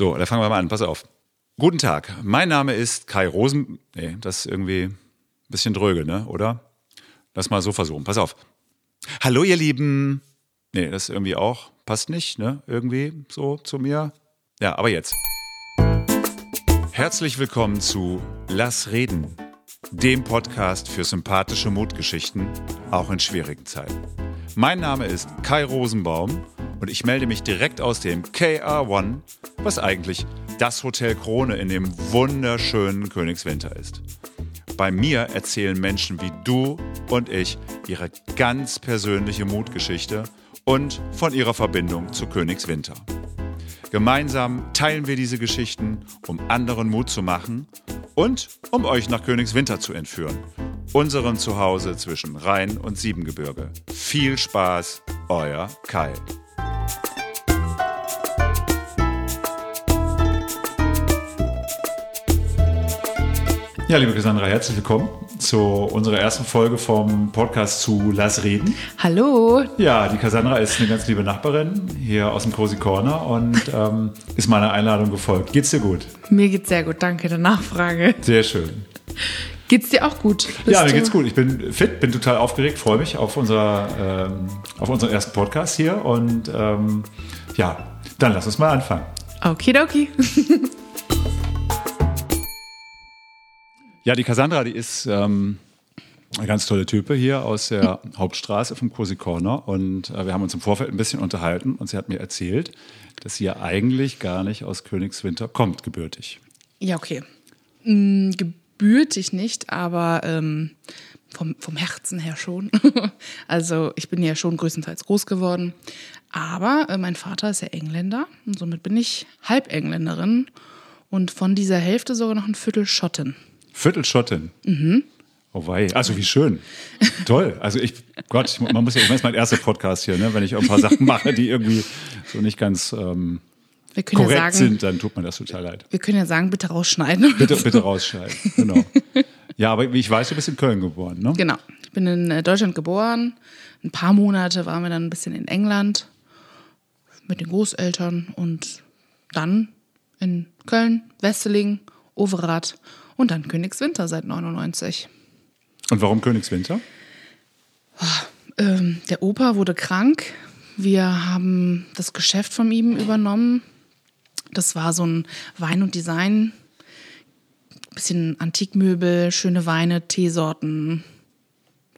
So, da fangen wir mal an. Pass auf. Guten Tag. Mein Name ist Kai Rosen. Nee, das ist irgendwie ein bisschen dröge, ne? Oder? Lass mal so versuchen. Pass auf. Hallo, ihr Lieben. Nee, das irgendwie auch. Passt nicht, ne? Irgendwie so zu mir. Ja, aber jetzt. Herzlich willkommen zu Lass reden, dem Podcast für sympathische Mutgeschichten, auch in schwierigen Zeiten. Mein Name ist Kai Rosenbaum und ich melde mich direkt aus dem KR1, was eigentlich das Hotel Krone in dem wunderschönen Königswinter ist. Bei mir erzählen Menschen wie du und ich ihre ganz persönliche Mutgeschichte und von ihrer Verbindung zu Königswinter. Gemeinsam teilen wir diese Geschichten, um anderen Mut zu machen und um euch nach Königswinter zu entführen, unserem Zuhause zwischen Rhein und Siebengebirge. Viel Spaß, euer Kai. Ja, liebe Cassandra, herzlich willkommen zu unserer ersten Folge vom Podcast zu Lass Reden. Hallo. Ja, die Cassandra ist eine ganz liebe Nachbarin hier aus dem Cozy Corner und ähm, ist meiner Einladung gefolgt. Geht's dir gut? Mir geht's sehr gut, danke der Nachfrage. Sehr schön. Geht's dir auch gut? Bist ja, mir geht's gut. Ich bin fit, bin total aufgeregt, freue mich auf, unser, ähm, auf unseren ersten Podcast hier und ähm, ja, dann lass uns mal anfangen. Okidoki. Ja, die Cassandra, die ist ähm, eine ganz tolle Type hier aus der Hauptstraße vom Cozy Corner. Und äh, wir haben uns im Vorfeld ein bisschen unterhalten und sie hat mir erzählt, dass sie ja eigentlich gar nicht aus Königswinter kommt, gebürtig. Ja, okay. Mhm, gebürtig nicht, aber ähm, vom, vom Herzen her schon. also ich bin ja schon größtenteils groß geworden. Aber äh, mein Vater ist ja Engländer und somit bin ich Halbengländerin und von dieser Hälfte sogar noch ein Viertel Schottin. Viertelschottin. Mhm. Oh wei, also wie schön. Toll. Also ich, Gott, ich, man muss ja, ich meine, mein erster Podcast hier, ne? wenn ich ein paar Sachen mache, die irgendwie so nicht ganz ähm, korrekt ja sagen, sind, dann tut mir das total leid. Wir können ja sagen, bitte rausschneiden. Bitte, bitte rausschneiden, genau. Ja, aber wie ich weiß, du bist in Köln geboren, ne? Genau. Ich bin in äh, Deutschland geboren. Ein paar Monate waren wir dann ein bisschen in England mit den Großeltern und dann in Köln, Wesseling, Overath und dann Königswinter seit 99. Und warum Königswinter? Oh, ähm, der Opa wurde krank. Wir haben das Geschäft von ihm übernommen. Das war so ein Wein und Design, bisschen Antikmöbel, schöne Weine, Teesorten,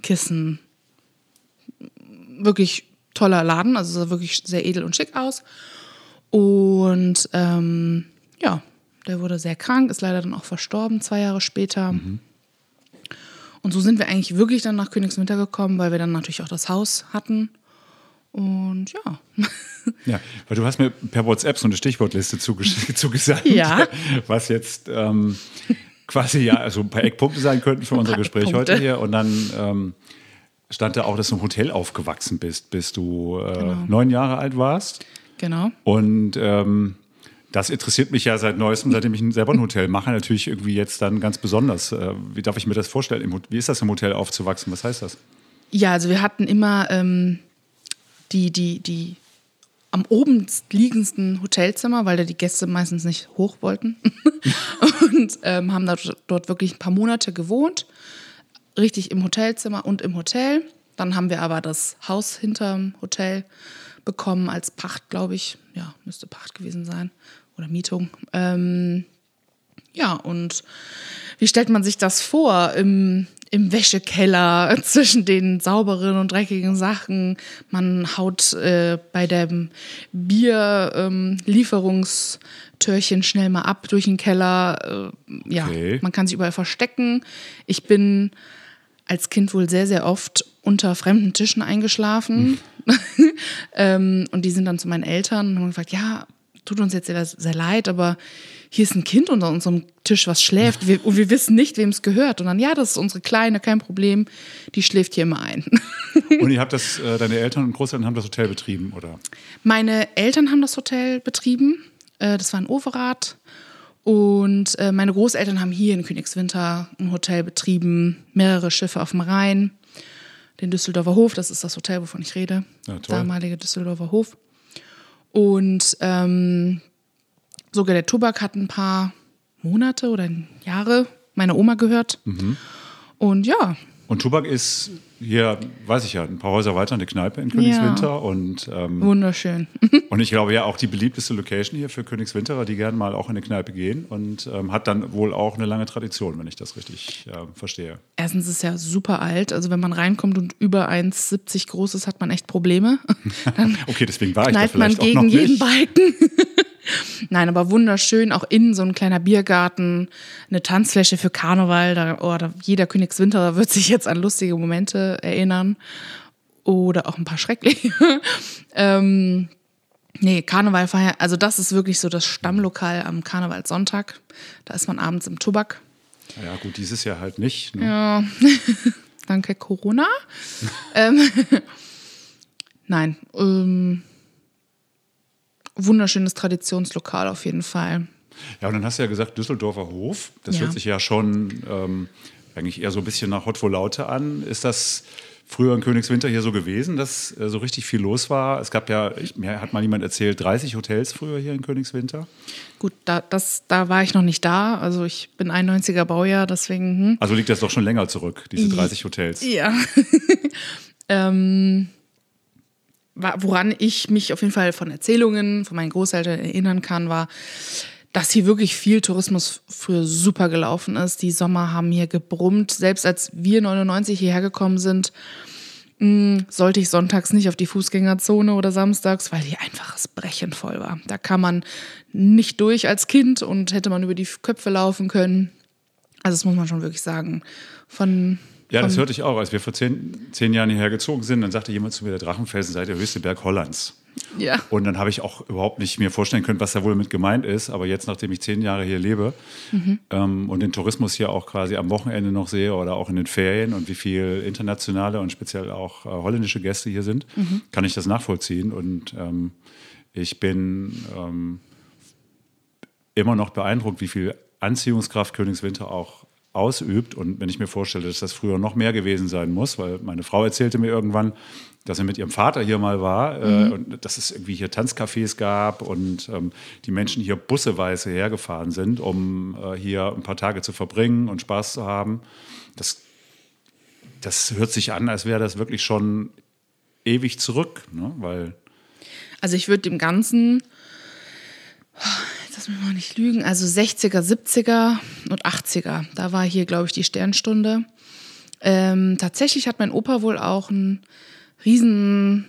Kissen. Wirklich toller Laden, also sah wirklich sehr edel und schick aus. Und ähm, ja, der wurde sehr krank, ist leider dann auch verstorben, zwei Jahre später. Mhm. Und so sind wir eigentlich wirklich dann nach Königswinter gekommen, weil wir dann natürlich auch das Haus hatten. Und ja. Ja, weil du hast mir per WhatsApp so eine Stichwortliste zuges zugesandt, ja. was jetzt ähm, quasi ja also ein paar Eckpunkte sein könnten für unser Gespräch Punkte. heute hier. Und dann ähm, stand da auch, dass du im Hotel aufgewachsen bist, bis du äh, genau. neun Jahre alt warst. Genau. Und ähm, das interessiert mich ja seit neuestem, seitdem ich selber ein Hotel mache, natürlich irgendwie jetzt dann ganz besonders. Äh, wie darf ich mir das vorstellen? Wie ist das im Hotel aufzuwachsen? Was heißt das? Ja, also wir hatten immer ähm, die, die, die am oben liegendsten Hotelzimmer, weil da die Gäste meistens nicht hoch wollten. und ähm, haben dort, dort wirklich ein paar Monate gewohnt. Richtig im Hotelzimmer und im Hotel. Dann haben wir aber das Haus hinterm Hotel bekommen als Pacht, glaube ich. Ja, müsste Pacht gewesen sein oder Mietung. Ähm, ja, und wie stellt man sich das vor im, im Wäschekeller zwischen den sauberen und dreckigen Sachen? Man haut äh, bei dem Bierlieferungstürchen ähm, schnell mal ab durch den Keller. Äh, ja, okay. man kann sich überall verstecken. Ich bin als Kind wohl sehr, sehr oft unter fremden Tischen eingeschlafen. Hm. ähm, und die sind dann zu meinen Eltern und haben gefragt, ja, tut uns jetzt sehr, leid, aber hier ist ein Kind unter unserem Tisch, was schläft wir, und wir wissen nicht, wem es gehört. Und dann, ja, das ist unsere Kleine, kein Problem, die schläft hier immer ein. und ihr habt das, äh, deine Eltern und Großeltern haben das Hotel betrieben, oder? Meine Eltern haben das Hotel betrieben. Äh, das war in Overath. Und äh, meine Großeltern haben hier in Königswinter ein Hotel betrieben, mehrere Schiffe auf dem Rhein. Den Düsseldorfer Hof, das ist das Hotel, wovon ich rede. Ja, damalige Düsseldorfer Hof. Und ähm, sogar der Tobak hat ein paar Monate oder Jahre meiner Oma gehört. Und ja, Und Tubak ist hier, weiß ich ja, ein paar Häuser weiter eine Kneipe in Königswinter. Und, ähm, wunderschön. und ich glaube ja auch die beliebteste Location hier für Königswinterer, die gerne mal auch in eine Kneipe gehen. Und ähm, hat dann wohl auch eine lange Tradition, wenn ich das richtig äh, verstehe. Erstens ist es ja super alt. Also wenn man reinkommt und über 1,70 groß ist, hat man echt Probleme. Dann Okay, deswegen war ich da man vielleicht auch gegen noch jeden. Balken. Nein, aber wunderschön. Auch innen so ein kleiner Biergarten, eine Tanzfläche für Karneval. Da, oh, da, jeder Königswinterer wird sich jetzt an lustige Momente erinnern. Oder auch ein paar schreckliche. ähm, nee, Karneval feiern. Also, das ist wirklich so das Stammlokal am Karnevalssonntag. Da ist man abends im Tobak. Ja, gut, dieses Jahr halt nicht. Ne? Ja, danke Corona. ähm, nein, ähm, wunderschönes Traditionslokal auf jeden Fall. Ja, und dann hast du ja gesagt, Düsseldorfer Hof. Das Ja. hört sich ja schon ähm, eigentlich eher so ein bisschen nach Hot Laute an. Ist das früher in Königswinter hier so gewesen, dass äh, so richtig viel los war? Es gab ja, ich, mir hat mal jemand erzählt, 30 Hotels früher hier in Königswinter. Gut, da, das, da war ich noch nicht da. Also ich bin 91er Baujahr, deswegen. Hm. Also liegt das doch schon länger zurück, diese 30 Hotels. Ja. ähm, woran ich mich auf jeden Fall von Erzählungen von meinen Großeltern erinnern kann, war, dass hier wirklich viel Tourismus früher super gelaufen ist. Die Sommer haben hier gebrummt. Selbst als wir 99 hierher gekommen sind, mh, sollte ich sonntags nicht auf die Fußgängerzone oder samstags, weil die einfach das Brechen voll war. Da kam man nicht durch als Kind und hätte man über die Köpfe laufen können. Also das muss man schon wirklich sagen. Von, Ja, das hörte ich auch. Als wir vor zehn, zehn Jahren hierher gezogen sind, dann sagte jemand zu mir, der Drachenfelsen sei der höchste Berg Hollands. ja. Und dann habe ich auch überhaupt nicht mir vorstellen können, was da wohl mit gemeint ist. Aber jetzt, nachdem ich zehn Jahre hier lebe ähm, und den Tourismus hier auch quasi am Wochenende noch sehe oder auch in den Ferien und wie viel internationale und speziell auch äh, holländische Gäste hier sind, kann ich das nachvollziehen. Und ähm, ich bin ähm, immer noch beeindruckt, wie viel Anziehungskraft Königswinter auch ausübt. Und wenn ich mir vorstelle, dass das früher noch mehr gewesen sein muss, weil meine Frau erzählte mir irgendwann, dass er mit ihrem Vater hier mal war äh, und dass es irgendwie hier Tanzcafés gab und ähm, die Menschen hier busseweise hergefahren sind, um äh, hier ein paar Tage zu verbringen und Spaß zu haben. Das, das hört sich an, als wäre das wirklich schon ewig zurück, ne? weil Also ich würde dem Ganzen, lass mich mal nicht lügen, also 60er, 70er und 80er, da war hier, glaube ich, die Sternstunde. Ähm, tatsächlich hat mein Opa wohl auch einen riesen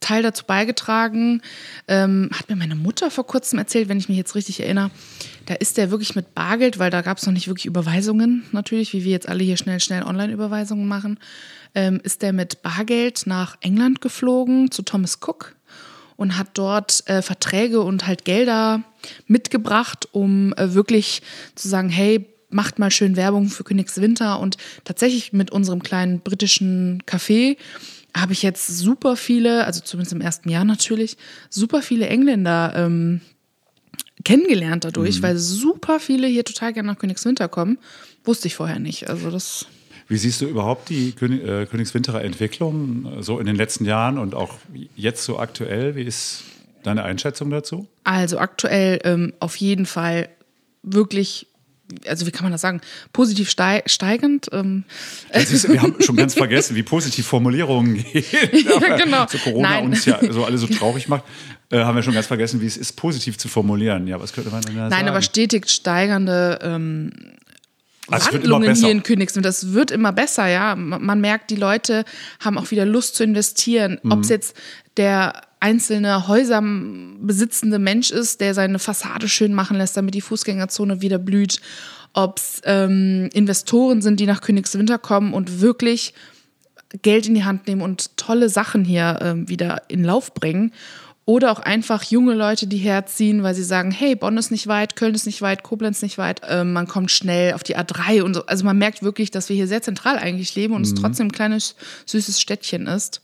Teil dazu beigetragen. Ähm, hat mir meine Mutter vor kurzem erzählt, wenn ich mich jetzt richtig erinnere. Da ist der wirklich mit Bargeld, weil da gab es noch nicht wirklich Überweisungen, natürlich, wie wir jetzt alle hier schnell, schnell Online-Überweisungen machen. Ähm, ist der mit Bargeld nach England geflogen zu Thomas Cook und hat dort äh, Verträge und halt Gelder mitgebracht, um äh, wirklich zu sagen, hey, macht mal schön Werbung für Königswinter. Und tatsächlich mit unserem kleinen britischen Café habe ich jetzt super viele, also zumindest im ersten Jahr natürlich, super viele Engländer ähm, kennengelernt dadurch, weil super viele hier total gerne nach Königswinter kommen. Wusste ich vorher nicht. Also das. Wie siehst du überhaupt die König, äh, Königswinterer Entwicklung äh, so in den letzten Jahren und auch jetzt so aktuell? Wie ist deine Einschätzung dazu? Also aktuell ähm, auf jeden Fall wirklich, also wie kann man das sagen, positiv stei steigend. Ähm, ist, wir haben schon ganz vergessen, wie positiv Formulierungen gehen. ja, genau. So Corona Nein. uns ja so alle so traurig macht, äh, haben wir schon ganz vergessen, wie es ist, positiv zu formulieren. Ja, was könnte man denn da sagen? Nein, aber stetig steigernde ähm, Also Wandlungen hier in Königswinter. Das wird immer besser, ja. Man man merkt, die Leute haben auch wieder Lust zu investieren. Mhm. Ob es jetzt der einzelne Häuser besitzende Mensch ist, der seine Fassade schön machen lässt, damit die Fußgängerzone wieder blüht. Ob es ähm, Investoren sind, die nach Königswinter kommen und wirklich Geld in die Hand nehmen und tolle Sachen hier ähm, wieder in Lauf bringen. Oder auch einfach junge Leute, die herziehen, weil sie sagen, hey, Bonn ist nicht weit, Köln ist nicht weit, Koblenz nicht weit. Ähm, man kommt schnell auf die A3 und so. Also man merkt wirklich, dass wir hier sehr zentral eigentlich leben und es trotzdem ein kleines, süßes Städtchen ist.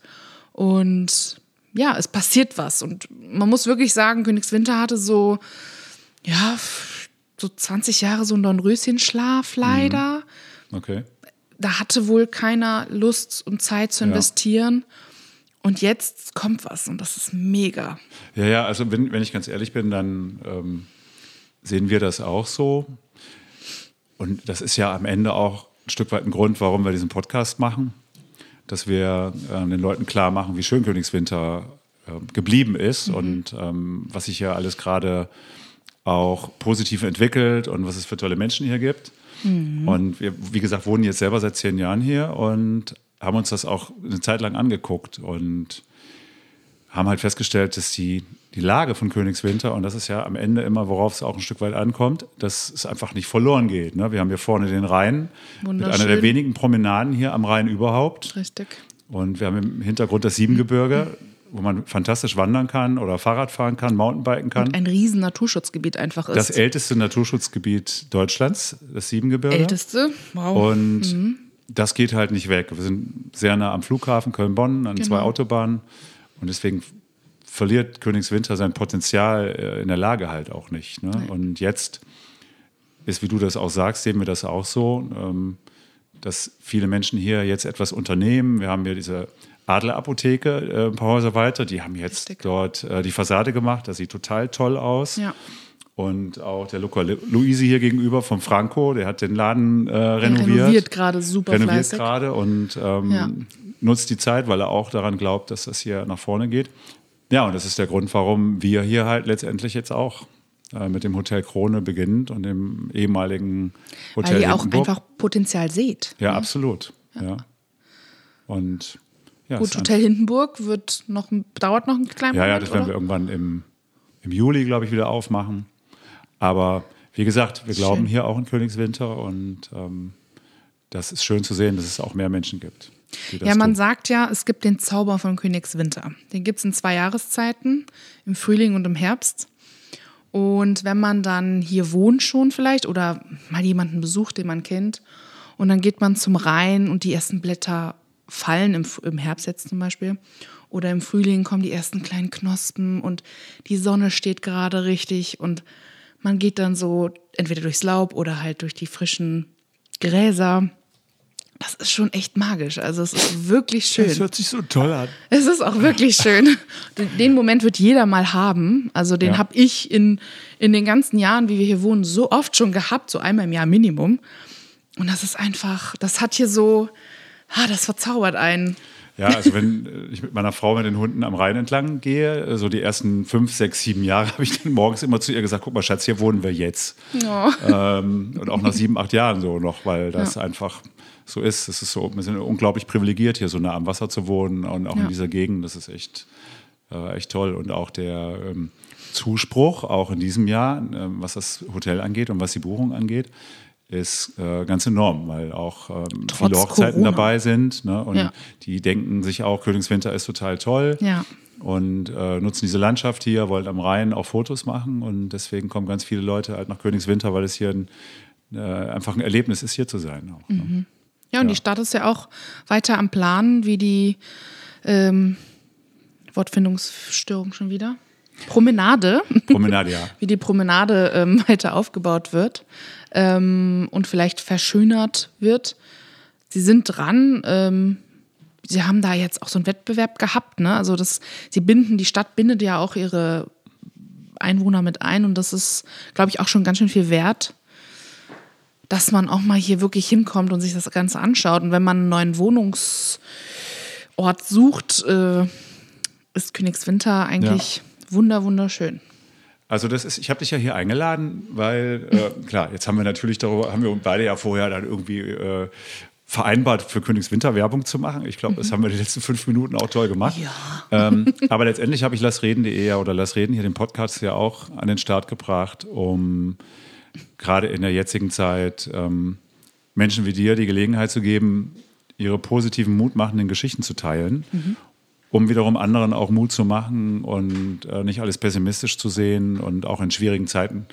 Und ja, es passiert was. Und man muss wirklich sagen, Königswinter hatte so, ja, so 20 Jahre so einen Dornröschenschlaf leider Okay. da hatte wohl keiner Lust und Zeit zu Ja. investieren. Und jetzt kommt was und das ist mega. Ja, ja, also wenn, wenn ich ganz ehrlich bin, dann ähm, sehen wir das auch so. Und das ist ja am Ende auch ein Stück weit ein Grund, warum wir diesen Podcast machen, dass wir äh, den Leuten klar machen, wie schön Königswinter äh, geblieben ist mhm. und ähm, was sich ja alles gerade auch positiv entwickelt und was es für tolle Menschen hier gibt. Mhm. Und wir, wie gesagt, wohnen jetzt selber seit zehn Jahren hier und haben uns das auch eine Zeit lang angeguckt und haben halt festgestellt, dass die, die Lage von Königswinter, und das ist ja am Ende immer, worauf es auch ein Stück weit ankommt, dass es einfach nicht verloren geht. Ne? Wir haben hier vorne den Rhein mit einer der wenigen Promenaden hier am Rhein überhaupt. Richtig. Und wir haben im Hintergrund das Siebengebirge, wo man fantastisch wandern kann oder Fahrrad fahren kann, Mountainbiken kann. Und ein riesen Naturschutzgebiet einfach ist. Das älteste Naturschutzgebiet Deutschlands, das Siebengebirge. Älteste, wow. Und mhm. das geht halt nicht weg. Wir sind sehr nah am Flughafen Köln-Bonn, an genau. zwei Autobahnen. Und deswegen verliert Königswinter sein Potenzial äh, in der Lage halt auch nicht. Ne? Und jetzt ist, wie du das auch sagst, sehen wir das auch so, ähm, dass viele Menschen hier jetzt etwas unternehmen. Wir haben hier diese Adlerapotheke äh, ein paar Häuser weiter, die haben jetzt Richtig. dort äh, die Fassade gemacht. Das sieht total toll aus. Ja. Und auch der Luca Luisi hier gegenüber vom Franco, der hat den Laden äh, renoviert. Renoviert gerade super Renoviert gerade und ähm, ja. nutzt die Zeit, weil er auch daran glaubt, dass das hier nach vorne geht. Ja, und das ist der Grund, warum wir hier halt letztendlich jetzt auch äh, mit dem Hotel Krone beginnt und dem ehemaligen Hotel Weil ihr auch einfach Potenzial seht. Ja, ne? absolut. Ja. ja. Und ja, Gut, Hotel Hindenburg wird noch, dauert noch einen kleinen ja, Moment. Ja, ja, das werden wir irgendwann im, im Juli, glaube ich, wieder aufmachen. Aber wie gesagt, wir glauben schön. hier auch in Königswinter und ähm, das ist schön zu sehen, dass es auch mehr Menschen gibt. Ja, man tun. sagt ja, es gibt den Zauber von Königswinter. Den gibt es in zwei Jahreszeiten, im Frühling und im Herbst. Und wenn man dann hier wohnt schon vielleicht oder mal jemanden besucht, den man kennt, und dann geht man zum Rhein und die ersten Blätter fallen, im, im Herbst jetzt zum Beispiel, oder im Frühling kommen die ersten kleinen Knospen und die Sonne steht gerade richtig und man geht dann so entweder durchs Laub oder halt durch die frischen Gräser das ist schon echt magisch. Also es ist wirklich schön. Das hört sich so toll an. Es ist auch wirklich schön. Den Moment wird jeder mal haben. Also den ja. habe ich in, in den ganzen Jahren, wie wir hier wohnen, so oft schon gehabt, so einmal im Jahr Minimum. Und das ist einfach, das hat hier so, ah, das verzaubert einen. Ja, also wenn ich mit meiner Frau mit den Hunden am Rhein entlang gehe, so die ersten fünf, sechs, sieben Jahre, habe ich dann morgens immer zu ihr gesagt, guck mal, Schatz, hier wohnen wir jetzt. Oh. Ähm, und auch nach sieben, acht Jahren so noch, weil das ja. einfach so ist. Es ist so, wir sind unglaublich privilegiert, hier so nah am Wasser zu wohnen und auch ja. in dieser Gegend. Das ist echt, äh, echt toll. Und auch der ähm, Zuspruch, auch in diesem Jahr, äh, was das Hotel angeht und was die Buchung angeht, ist äh, ganz enorm, weil auch ähm, viele Hochzeiten Corona. dabei sind. Ne? Und ja. die denken sich auch, Königswinter ist total toll. Ja. Und äh, nutzen diese Landschaft hier, wollen am Rhein auch Fotos machen. Und deswegen kommen ganz viele Leute halt nach Königswinter, weil es hier ein, äh, einfach ein Erlebnis ist, hier zu sein. Auch, ne? mhm. Ja, und ja. die Stadt ist ja auch weiter am Plan, wie die ähm, Wortfindungsstörung schon wieder. Promenade. Promenade, ja. wie die Promenade ähm, weiter aufgebaut wird ähm, und vielleicht verschönert wird. Sie sind dran. Ähm, sie haben da jetzt auch so einen Wettbewerb gehabt. Ne? Also das, sie binden, die Stadt bindet ja auch ihre Einwohner mit ein und das ist, glaube ich, auch schon ganz schön viel wert dass man auch mal hier wirklich hinkommt und sich das Ganze anschaut. Und wenn man einen neuen Wohnungsort sucht, äh, ist Königswinter eigentlich ja. wunder wunderschön. Also das ist, ich habe dich ja hier eingeladen, weil äh, klar, jetzt haben wir natürlich darüber, haben wir beide ja vorher dann irgendwie äh, vereinbart, für Königswinter Werbung zu machen. Ich glaube, mhm. das haben wir die letzten fünf Minuten auch toll gemacht. Ja. Ähm, aber letztendlich habe ich lassreden.de oder Lass Reden hier den Podcast ja auch an den Start gebracht, um gerade in der jetzigen Zeit ähm, Menschen wie dir die Gelegenheit zu geben, ihre positiven, mutmachenden Geschichten zu teilen, mhm. Um wiederum anderen auch Mut zu machen und äh, nicht alles pessimistisch zu sehen und auch in schwierigen Zeiten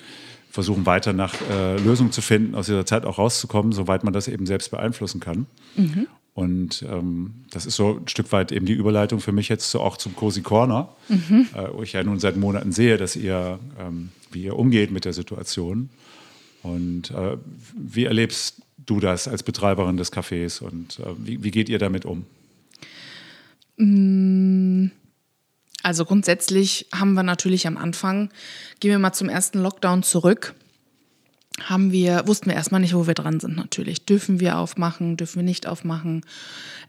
versuchen weiter nach äh, Lösungen zu finden, aus dieser Zeit auch rauszukommen, soweit man das eben selbst beeinflussen kann. Mhm. Und ähm, das ist so ein Stück weit eben die Überleitung für mich jetzt so auch zum Cozy Corner, mhm. äh, wo ich ja nun seit Monaten sehe, dass ihr, ähm, wie ihr umgeht mit der Situation. Und äh, wie erlebst du das als Betreiberin des Cafés und äh, wie, wie, geht ihr damit um? Mm, also grundsätzlich haben wir natürlich am Anfang, gehen wir mal zum ersten Lockdown zurück, haben wir, wussten wir erstmal nicht, wo wir dran sind natürlich. Dürfen wir aufmachen, dürfen wir nicht aufmachen.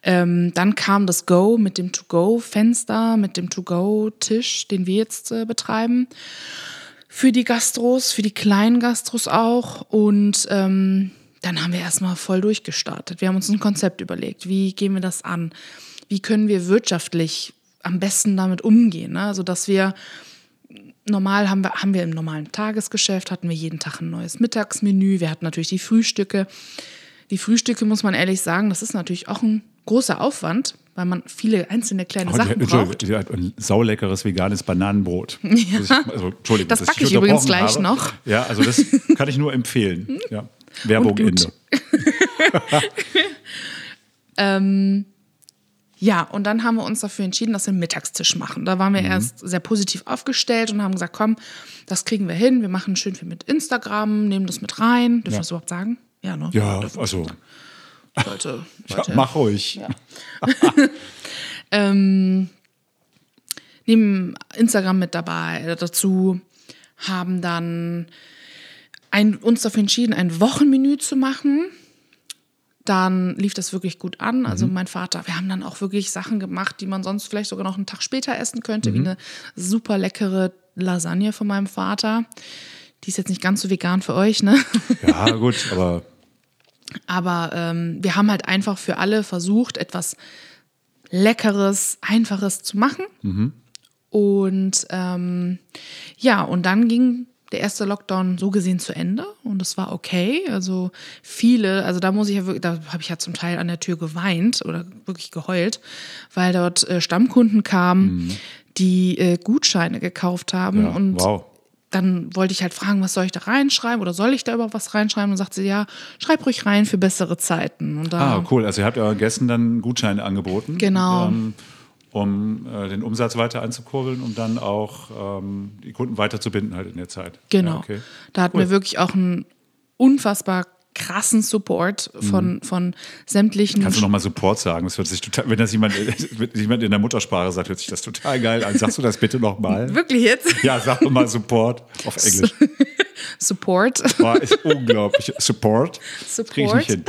Ähm, dann kam das Go mit dem To-Go-Fenster, mit dem To-Go-Tisch, den wir jetzt äh, betreiben. Für die Gastros, für die kleinen Gastros auch. Und ähm, dann haben wir erstmal voll durchgestartet. Wir haben uns ein Konzept überlegt. Wie gehen wir das an? Wie können wir wirtschaftlich am besten damit umgehen? Ne? Also, dass wir normal haben wir, haben wir im normalen Tagesgeschäft, hatten wir jeden Tag ein neues Mittagsmenü. Wir hatten natürlich die Frühstücke. Die Frühstücke, muss man ehrlich sagen, das ist natürlich auch ein großer Aufwand, weil man viele einzelne kleine Aber Sachen braucht. die hat ein sauleckeres veganes Bananenbrot. Ja. Das ich, also, Entschuldigung, Das backe dich ich übrigens gleich habe. noch. Ja, also das kann ich nur empfehlen. Ja. Werbung Und gut. Ja, und dann haben wir uns dafür entschieden, dass wir einen Mittagstisch machen. Da waren wir erst sehr positiv aufgestellt und haben gesagt, komm, das kriegen wir hin. Wir machen schön viel mit Instagram, nehmen das mit rein. Dürfen wir Ja. das überhaupt sagen? Ja, ne? Ja, Dürfen wir also. Leute, ja, mach ruhig. ähm, nehmen Instagram mit dabei äh, dazu, haben dann ein, uns dafür entschieden, ein Wochenmenü zu machen. Dann lief das wirklich gut an. Also mein Vater, wir haben dann auch wirklich Sachen gemacht, die man sonst vielleicht sogar noch einen Tag später essen könnte, wie eine super leckere Lasagne von meinem Vater. Die ist jetzt nicht ganz so vegan für euch, ne? Ja, gut, aber Aber ähm, wir haben halt einfach für alle versucht, etwas Leckeres, Einfaches zu machen. Und ähm, ja, und dann ging der erste Lockdown so gesehen zu Ende und es war okay. Also viele, also da muss ich ja wirklich, da habe ich ja zum Teil an der Tür geweint oder wirklich geheult, weil dort äh, Stammkunden kamen, die äh, Gutscheine gekauft haben ja, und wow. dann wollte ich halt fragen, was soll ich da reinschreiben oder soll ich da überhaupt was reinschreiben? Und sagte sie, ja, schreib ruhig rein für bessere Zeiten. Ah, cool. Also ihr habt euren Gästen dann Gutscheine angeboten. Genau. Ähm, um äh, den Umsatz weiter anzukurbeln, um dann auch ähm, die Kunden weiter zu binden halt in der Zeit. genau. Ja, okay. Da hatten Cool. wir wirklich auch einen unfassbar krassen Support von, von sämtlichen. Mhm. Kannst du nochmal Support sagen? Das hört sich total, wenn das jemand, wenn jemand in der Muttersprache sagt, hört sich das total geil an. Sagst du das bitte nochmal? wirklich jetzt? Ja, sag doch mal Support auf Englisch. Support. Boah, ist unglaublich. Support? Support. Krieg ich nicht hin.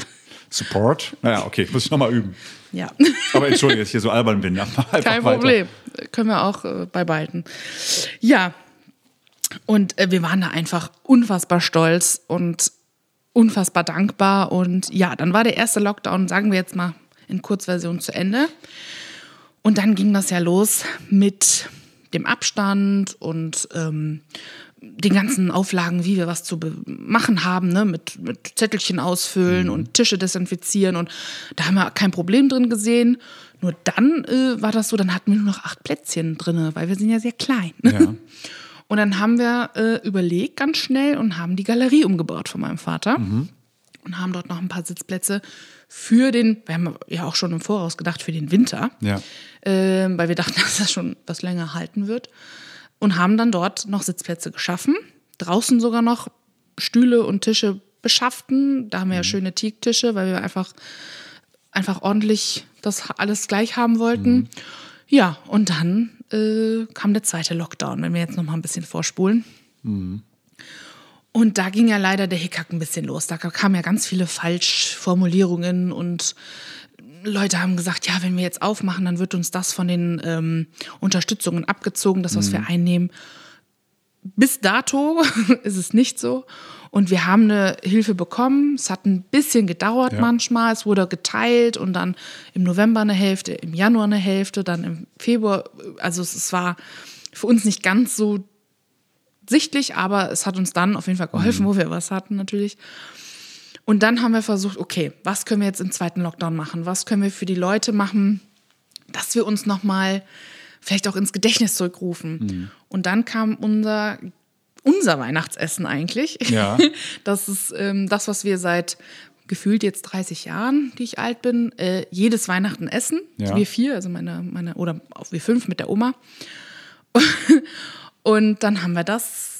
Support? Naja, okay, muss ich nochmal üben. Ja. Aber entschuldige, dass ich hier so albern bin. Kein weiter. Problem. Können wir auch äh, beibehalten. Ja. Und äh, wir waren da einfach unfassbar stolz und unfassbar dankbar. Und ja, dann war der erste Lockdown, sagen wir jetzt mal in Kurzversion zu Ende. Und dann ging das ja los mit dem Abstand und ähm, den ganzen Auflagen, wie wir was zu machen haben, ne? mit, mit Zettelchen ausfüllen und Tische desinfizieren. Und da haben wir kein Problem drin gesehen. Nur dann äh, war das so, dann hatten wir nur noch acht Plätzchen drin, weil wir sind ja sehr klein. Ja. Und dann haben wir äh, überlegt ganz schnell und haben die Galerie umgebaut von meinem Vater und haben dort noch ein paar Sitzplätze für den, wir haben ja auch schon im Voraus gedacht, für den Winter, Ja. ähm, weil wir dachten, dass das schon was länger halten wird. Und haben dann dort noch Sitzplätze geschaffen, draußen sogar noch Stühle und Tische beschafften. Da haben wir ja schöne Teaktische, weil wir einfach, einfach ordentlich das alles gleich haben wollten. Ja, und dann äh, kam der zweite Lockdown, wenn wir jetzt noch mal ein bisschen vorspulen. Und da ging ja leider der Hickhack ein bisschen los. Da kamen ja ganz viele Falschformulierungen und Leute haben gesagt, ja, wenn wir jetzt aufmachen, dann wird uns das von den ähm, Unterstützungen abgezogen, das, was wir einnehmen. Bis dato ist es nicht so. Und wir haben eine Hilfe bekommen. Es hat ein bisschen gedauert Ja. manchmal. Es wurde geteilt und dann im November eine Hälfte, im Januar eine Hälfte, dann im Februar. Also es, es war für uns nicht ganz so sichtlich, aber es hat uns dann auf jeden Fall geholfen, wo wir was hatten natürlich. Und dann haben wir versucht, okay, was können wir jetzt im zweiten Lockdown machen? Was können wir für die Leute machen, dass wir uns noch mal vielleicht auch ins Gedächtnis zurückrufen? Und dann kam unser unser Weihnachtsessen eigentlich. Ja. Das ist ähm, das, was wir seit gefühlt jetzt 30 Jahren, die ich alt bin, äh, jedes Weihnachten essen. Ja. Wir vier, also meine, meine, oder auch wir fünf mit der Oma. Und dann haben wir das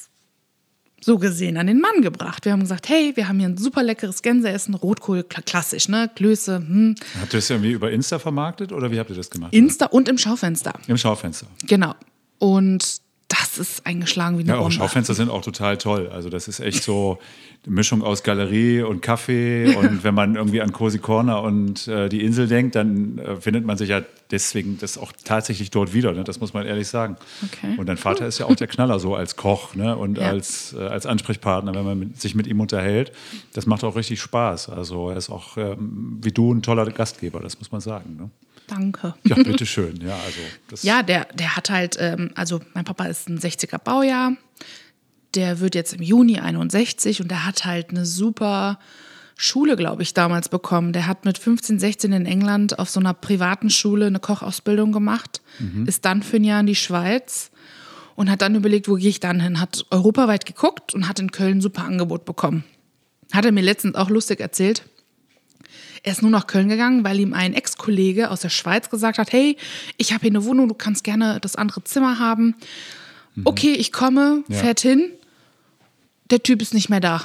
so gesehen an den Mann gebracht. Wir haben gesagt, hey, wir haben hier ein super leckeres Gänseessen, Rotkohl, kla- klassisch, ne? Klöße, hm. Habt ihr das irgendwie über Insta vermarktet oder wie habt ihr das gemacht? Insta und im Schaufenster. Im Schaufenster. Genau. Und das ist eingeschlagen wie eine Ja, auch. Schaufenster sind auch total toll. Also das ist echt so eine Mischung aus Galerie und Kaffee. Und wenn man irgendwie an Cozy Corner und äh, die Insel denkt, dann äh, findet man sich ja deswegen das auch tatsächlich dort wieder. Ne? Das muss man ehrlich sagen. Okay. Und dein Vater ist ja auch der Knaller so als Koch ne? und Ja. als, äh, als Ansprechpartner, wenn man mit, sich mit ihm unterhält. Das macht auch richtig Spaß. Also er ist auch ähm, wie du ein toller Gastgeber, das muss man sagen. Ne? Danke. Ja, bitteschön. Ja, also das Ja, der, der hat halt, ähm, also mein Papa ist ein 60er Baujahr, der wird jetzt im Juni 61 und der hat halt eine super Schule, glaube ich, damals bekommen. Der hat mit 15, 16 in England auf so einer privaten Schule eine Kochausbildung gemacht, ist dann für ein Jahr in die Schweiz und hat dann überlegt, wo gehe ich dann hin, hat europaweit geguckt und hat in Köln ein super Angebot bekommen. Hat er mir letztens auch lustig erzählt. Er ist nur nach Köln gegangen, weil ihm ein Ex-Kollege aus der Schweiz gesagt hat, hey, ich habe hier eine Wohnung, du kannst gerne das andere Zimmer haben. Okay, ich komme, Ja. fährt hin. Der Typ ist nicht mehr da.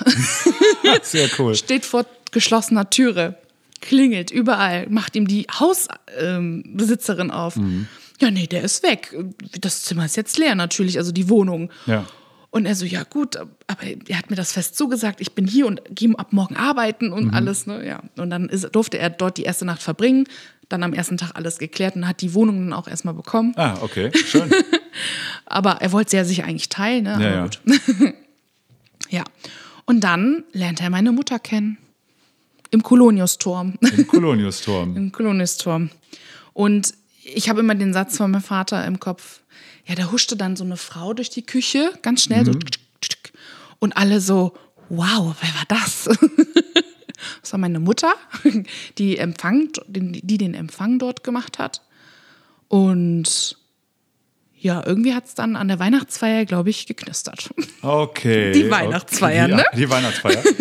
sehr cool. Steht vor geschlossener Türe, klingelt überall, macht ihm die Hausbesitzerin ähm, auf. Mhm. Ja, nee, der ist weg. Das Zimmer ist jetzt leer natürlich, also die Wohnung. Ja. Und er so, ja gut, aber er hat mir das fest zugesagt, ich bin hier und gehe ab morgen arbeiten und Mhm. alles. Ne? Ja. Und dann ist, durfte er dort die erste Nacht verbringen, dann am ersten Tag alles geklärt und hat die Wohnung dann auch erstmal bekommen. Ah, okay, schön. Aber er wollte sie ja sich eigentlich teilen. Ne? Ja, Aber ja. gut. ja. Und dann lernt er meine Mutter kennen. Im Koloniusturm. Im Koloniusturm. Im Koloniusturm. Und ich habe immer den Satz von meinem Vater im Kopf. Ja, da huschte dann so eine Frau durch die Küche, ganz schnell so. Und alle so, wow, wer war das? Das war meine Mutter, die, Empfang, die den Empfang dort gemacht hat. Und ja, irgendwie hat es dann an der Weihnachtsfeier, glaube ich, geknistert. Okay. Die Weihnachtsfeier, okay. ne? Ja, die Weihnachtsfeier.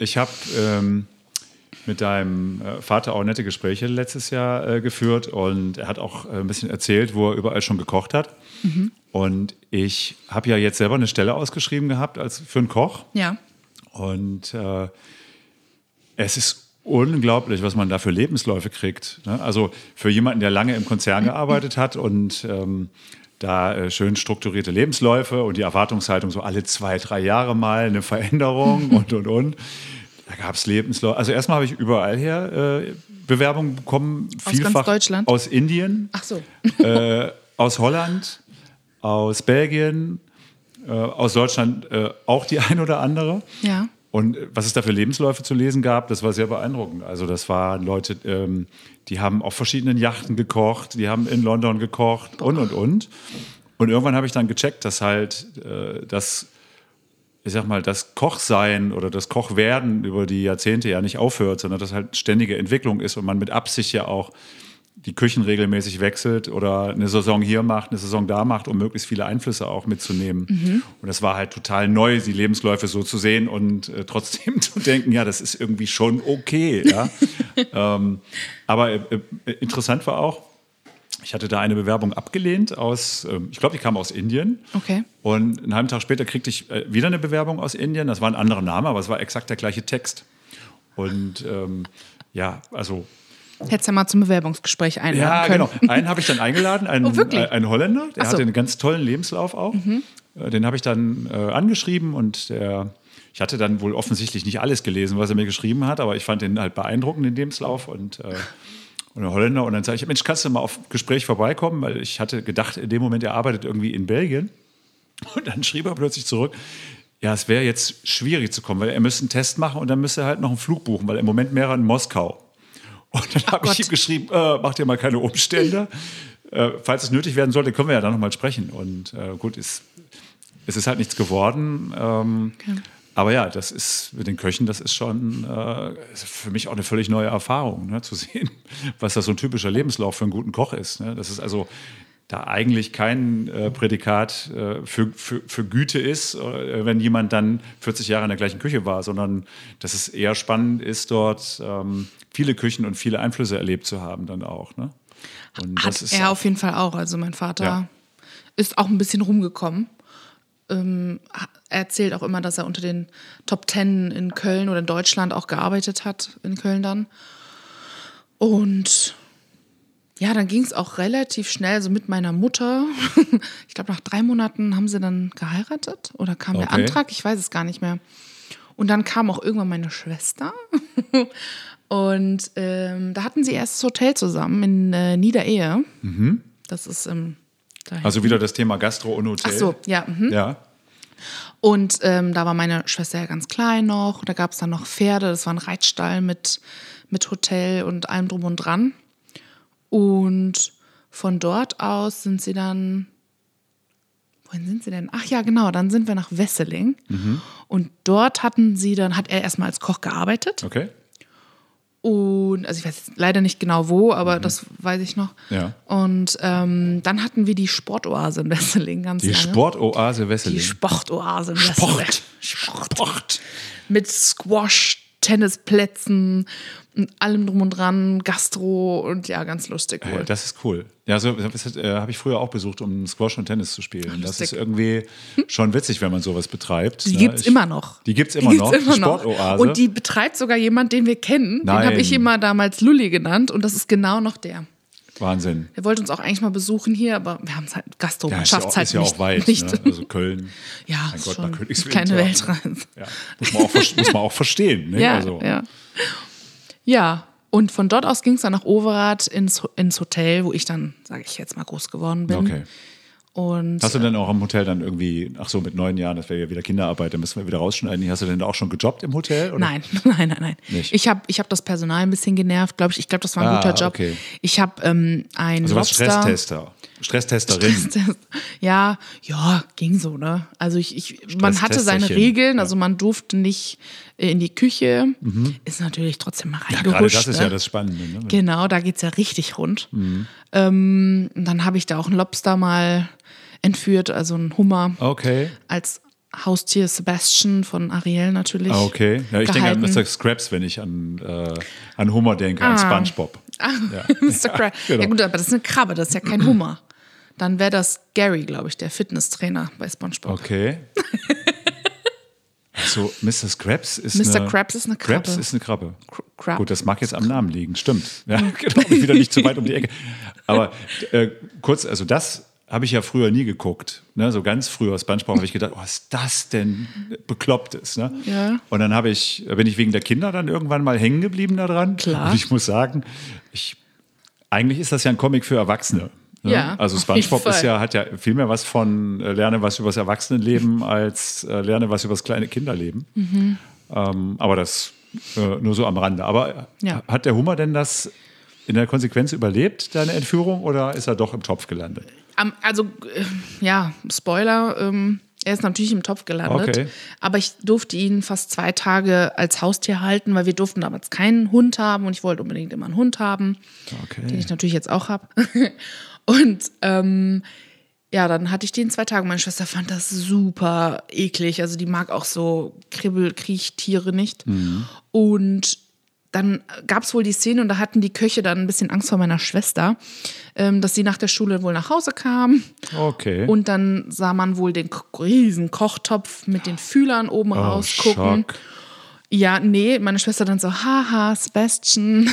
Ich habe ähm, mit deinem äh, Vater auch nette Gespräche letztes Jahr äh, geführt und er hat auch äh, ein bisschen erzählt, wo er überall schon gekocht hat. Mhm. Und ich habe ja jetzt selber eine Stelle ausgeschrieben gehabt als für einen Koch. Ja. Und äh, es ist unglaublich, was man da für Lebensläufe kriegt. Ne? Also für jemanden, der lange im Konzern gearbeitet hat und ähm, da äh, schön strukturierte Lebensläufe und die Erwartungshaltung so alle zwei, drei Jahre mal eine Veränderung und, und, und. Da gab es Lebensläufe. Also erstmal habe ich überall her äh, Bewerbungen bekommen. Aus ganz vielfach Deutschland? Aus Indien, Ach so. äh, aus Holland, aus Belgien, äh, aus Deutschland äh, auch die ein oder andere. Ja. Und äh, was es da für Lebensläufe zu lesen gab, das war sehr beeindruckend. Also das waren Leute, ähm, die haben auf verschiedenen Yachten gekocht, die haben in London gekocht und, und, und. Und irgendwann habe ich dann gecheckt, dass halt äh, das, ich sag mal, das Kochsein oder das Kochwerden über die Jahrzehnte ja nicht aufhört, sondern dass halt ständige Entwicklung ist und man mit Absicht ja auch die Küchen regelmäßig wechselt oder eine Saison hier macht, eine Saison da macht, um möglichst viele Einflüsse auch mitzunehmen. Und das war halt total neu, die Lebensläufe so zu sehen und äh, trotzdem zu denken, ja, das ist irgendwie schon okay. Ja? ähm, aber äh, äh, interessant war auch, ich hatte da eine Bewerbung abgelehnt aus, ähm, ich glaube, die kam aus Indien. Okay. Und einen halben Tag später kriegte ich äh, wieder eine Bewerbung aus Indien. Das war ein anderer Name, aber es war exakt der gleiche Text. Und ähm, ja, also Hättest ja mal zum Bewerbungsgespräch einladen ja, können. genau. Einen habe ich dann eingeladen, einen, Oh, äh, einen Holländer, der so. Mhm. hatte einen ganz tollen Lebenslauf auch. Äh, Den habe ich dann äh, angeschrieben und der, ich hatte dann wohl offensichtlich nicht alles gelesen, was er mir geschrieben hat, aber ich fand den halt beeindruckend, den Lebenslauf und, äh, und der Holländer. Und dann sage ich, Mensch, kannst du mal auf Gespräch vorbeikommen? Weil ich hatte gedacht, in dem Moment, er arbeitet irgendwie in Belgien. Und dann schrieb er plötzlich zurück, ja, es wäre jetzt schwierig zu kommen, weil er müsste einen Test machen und dann müsste er halt noch einen Flug buchen, weil im Moment wäre er in Moskau. Und dann habe ich ihm geschrieben, äh, mach dir mal keine Umstände. äh, falls es nötig werden sollte, können wir ja dann nochmal sprechen. Und äh, gut, ist, es ist halt nichts geworden. Ähm, Aber ja, das ist mit den Köchen, das ist schon äh, für mich auch eine völlig neue Erfahrung, ne, zu sehen, was das so ein typischer Lebenslauf für einen guten Koch ist. Ne? Das ist also da eigentlich kein äh, Prädikat äh, für, für, für Güte ist, äh, wenn jemand dann 40 Jahre in der gleichen Küche war, sondern dass es eher spannend ist, dort ähm, viele Küchen und viele Einflüsse erlebt zu haben dann auch. Ne? Und Hat er auf jeden Fall auch. Also mein Vater Ja. ist auch ein bisschen rumgekommen. Ähm, er erzählt auch immer, dass er unter den Top Ten in Köln oder in Deutschland auch gearbeitet hat, in Köln dann. Und ja, dann ging es auch relativ schnell, so mit meiner Mutter. ich glaube, nach drei Monaten haben sie dann geheiratet oder kam der Okay. Antrag, ich weiß es gar nicht mehr. Und dann kam auch irgendwann meine Schwester. Und ähm, da hatten sie erst das Hotel zusammen in äh, Niederehe. Das ist ähm, da Mhm. Also wieder das Thema Gastro und Hotel. Ach so, ja. Mhm. Ja. Und ähm, da war meine Schwester ja ganz klein noch. Da gab es dann noch Pferde. Das war ein Reitstall mit, mit Hotel und allem drum und dran. Und von dort aus sind sie dann. Wohin sind sie denn? Ach ja, genau. Dann sind wir nach Wesseling. Und dort hatten sie dann, hat er erstmal als Koch gearbeitet. Okay. Und, also ich weiß leider nicht genau wo, aber das weiß ich noch. Mhm. Ja. Und ähm, dann hatten wir die Sportoase in Wesseling ganz Die lange. Sportoase Die Wesseling. Sportoase in Wesseling. Sport. Sport. Sport. Mit Squash, Tennisplätzen und allem drum und dran, Gastro und ja, ganz lustig Ja, wohl. das ist cool. Ja, so das, äh, habe ich früher auch besucht, um Squash und Tennis zu spielen. Das ist irgendwie schon witzig, wenn man sowas betreibt. Die ne? gibt's Ich- immer noch. Die gibt's immer Die noch. immer noch. Und die betreibt sogar jemand, den wir kennen. Den Nein. habe ich immer damals Lulli genannt und das ist genau noch der. Wahnsinn. Er wollte uns auch eigentlich mal besuchen hier, aber wir haben es halt, Gastro, Ja, man ist ja schafft auch, es halt ist ja nicht. auch weit. nicht. Ne? Also Köln. Ja, Mein Gott, schon nach kleine. Weltreise. Ja. Muss, man auch, muss man auch verstehen. Ne? Ja, also, ja. Ja, und von dort aus ging es dann nach Overath ins, ins Hotel, wo ich dann, sage ich jetzt mal, groß geworden bin. Okay. Und Hast du denn auch im Hotel dann irgendwie, ach so, mit neun Jahren, das wäre ja wieder Kinderarbeit, da müssen wir wieder rausschneiden. Hast du denn auch schon gejobbt im Hotel? Oder? Nein, nein, nein, nein. Nicht? Ich habe ich hab das Personal ein bisschen genervt, glaube ich. Ich glaube, das war ein Ah, guter Job. okay. Ich habe ähm, ein Also Lobster. Stresstester. Stresstesterin. Ja, ja, ging so, ne? Also ich, ich man hatte seine. Regeln, Ja. also man durfte nicht äh, in die Küche. Ist natürlich trotzdem mal Ja, reingehuscht. gerade das ist ne? ja das Spannende. Ne? Genau, da geht's ja richtig rund. Mhm. Ähm, und dann habe ich da auch einen Lobster mal entführt, also einen Hummer Okay. als Haustier Sebastian von Ariel natürlich. Ah, okay. Ja, ich denke an gehalten. Mr. Scraps, wenn ich an, äh, an Hummer denke, an Spongebob. Ah, Ja. Mr. Crab. genau. Ja gut, aber das ist eine Krabbe, das ist ja kein Hummer. Dann wäre das Gary, glaube ich, der Fitnesstrainer bei SpongeBob. Okay. Also, Mr. Scraps ist Mr. eine... Krabs ist eine Krabbe. Krabs ist eine Krabbe. Crab. Gut, das mag jetzt am Namen liegen, stimmt. Ja, genau, wieder nicht zu weit um die Ecke. Aber äh, kurz, also das habe ich ja früher nie geguckt. Ne? So ganz früher Spongebob habe ich gedacht, was ist das denn beklopptes? Ne? Ja. Und dann habe ich, bin ich wegen der Kinder dann irgendwann mal hängen geblieben daran. Klar. Und ich muss sagen, ich, eigentlich ist das ja ein Comic für Erwachsene. Ne? Ja, also SpongeBob ist ja, hat ja viel mehr was von äh, lerne was übers Erwachsenenleben als äh, lerne was übers kleine Kinderleben. Ähm, aber das äh, nur so am Rande. Aber äh, Ja. hat der Hummer denn das in der Konsequenz überlebt, deine Entführung, oder ist er doch im Topf gelandet? Am, also, äh, ja, Spoiler, ähm, er ist natürlich im Topf gelandet. Okay. Aber ich durfte ihn fast zwei Tage als Haustier halten, weil wir durften damals keinen Hund haben und ich wollte unbedingt immer einen Hund haben, den Okay. ich natürlich jetzt auch habe. Und ähm, ja, dann hatte ich den zwei Tage. Meine Schwester fand das super eklig. Also die mag auch so Kribbel-Kriechtiere nicht. Und dann gab es wohl die Szene und da hatten die Köche dann ein bisschen Angst vor meiner Schwester, ähm, dass sie nach der Schule wohl nach Hause kam. Okay. Und dann sah man wohl den riesen Kochtopf mit den Fühlern oben oh, rausgucken. Schock. Ja, nee, meine Schwester dann so, haha, Sebastian.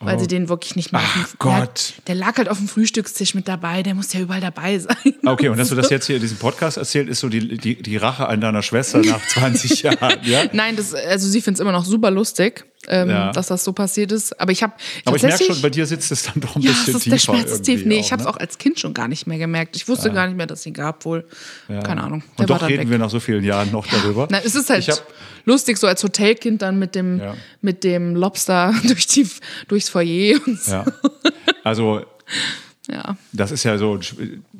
Weil sie den wirklich nicht mehr Oh. Ach Gott. Der, der lag halt auf dem Frühstückstisch mit dabei, der muss ja überall dabei sein. Okay, und dass du das jetzt hier in diesem Podcast erzählt, ist so die, die, die Rache an deiner Schwester nach 20 Jahren, ja? Nein, das, also sie findet es immer noch super lustig, ähm, Ja. dass das so passiert ist. Aber ich habe Aber ich merke schon, bei dir sitzt es dann doch ein ja, bisschen tiefer. der Schmerz ist tief. Nee, ich habe es ne? auch als Kind schon gar nicht mehr gemerkt. Ich wusste gar nicht mehr, dass es ihn gab wohl. Ja. Keine Ahnung. Der Und doch reden weg. wir nach so vielen Jahren noch darüber. Na, es ist halt lustig, so als Hotelkind dann mit dem, Ja. mit dem Lobster durch die, durchs Foyer und so. Ja. Also, Ja. das ist ja so,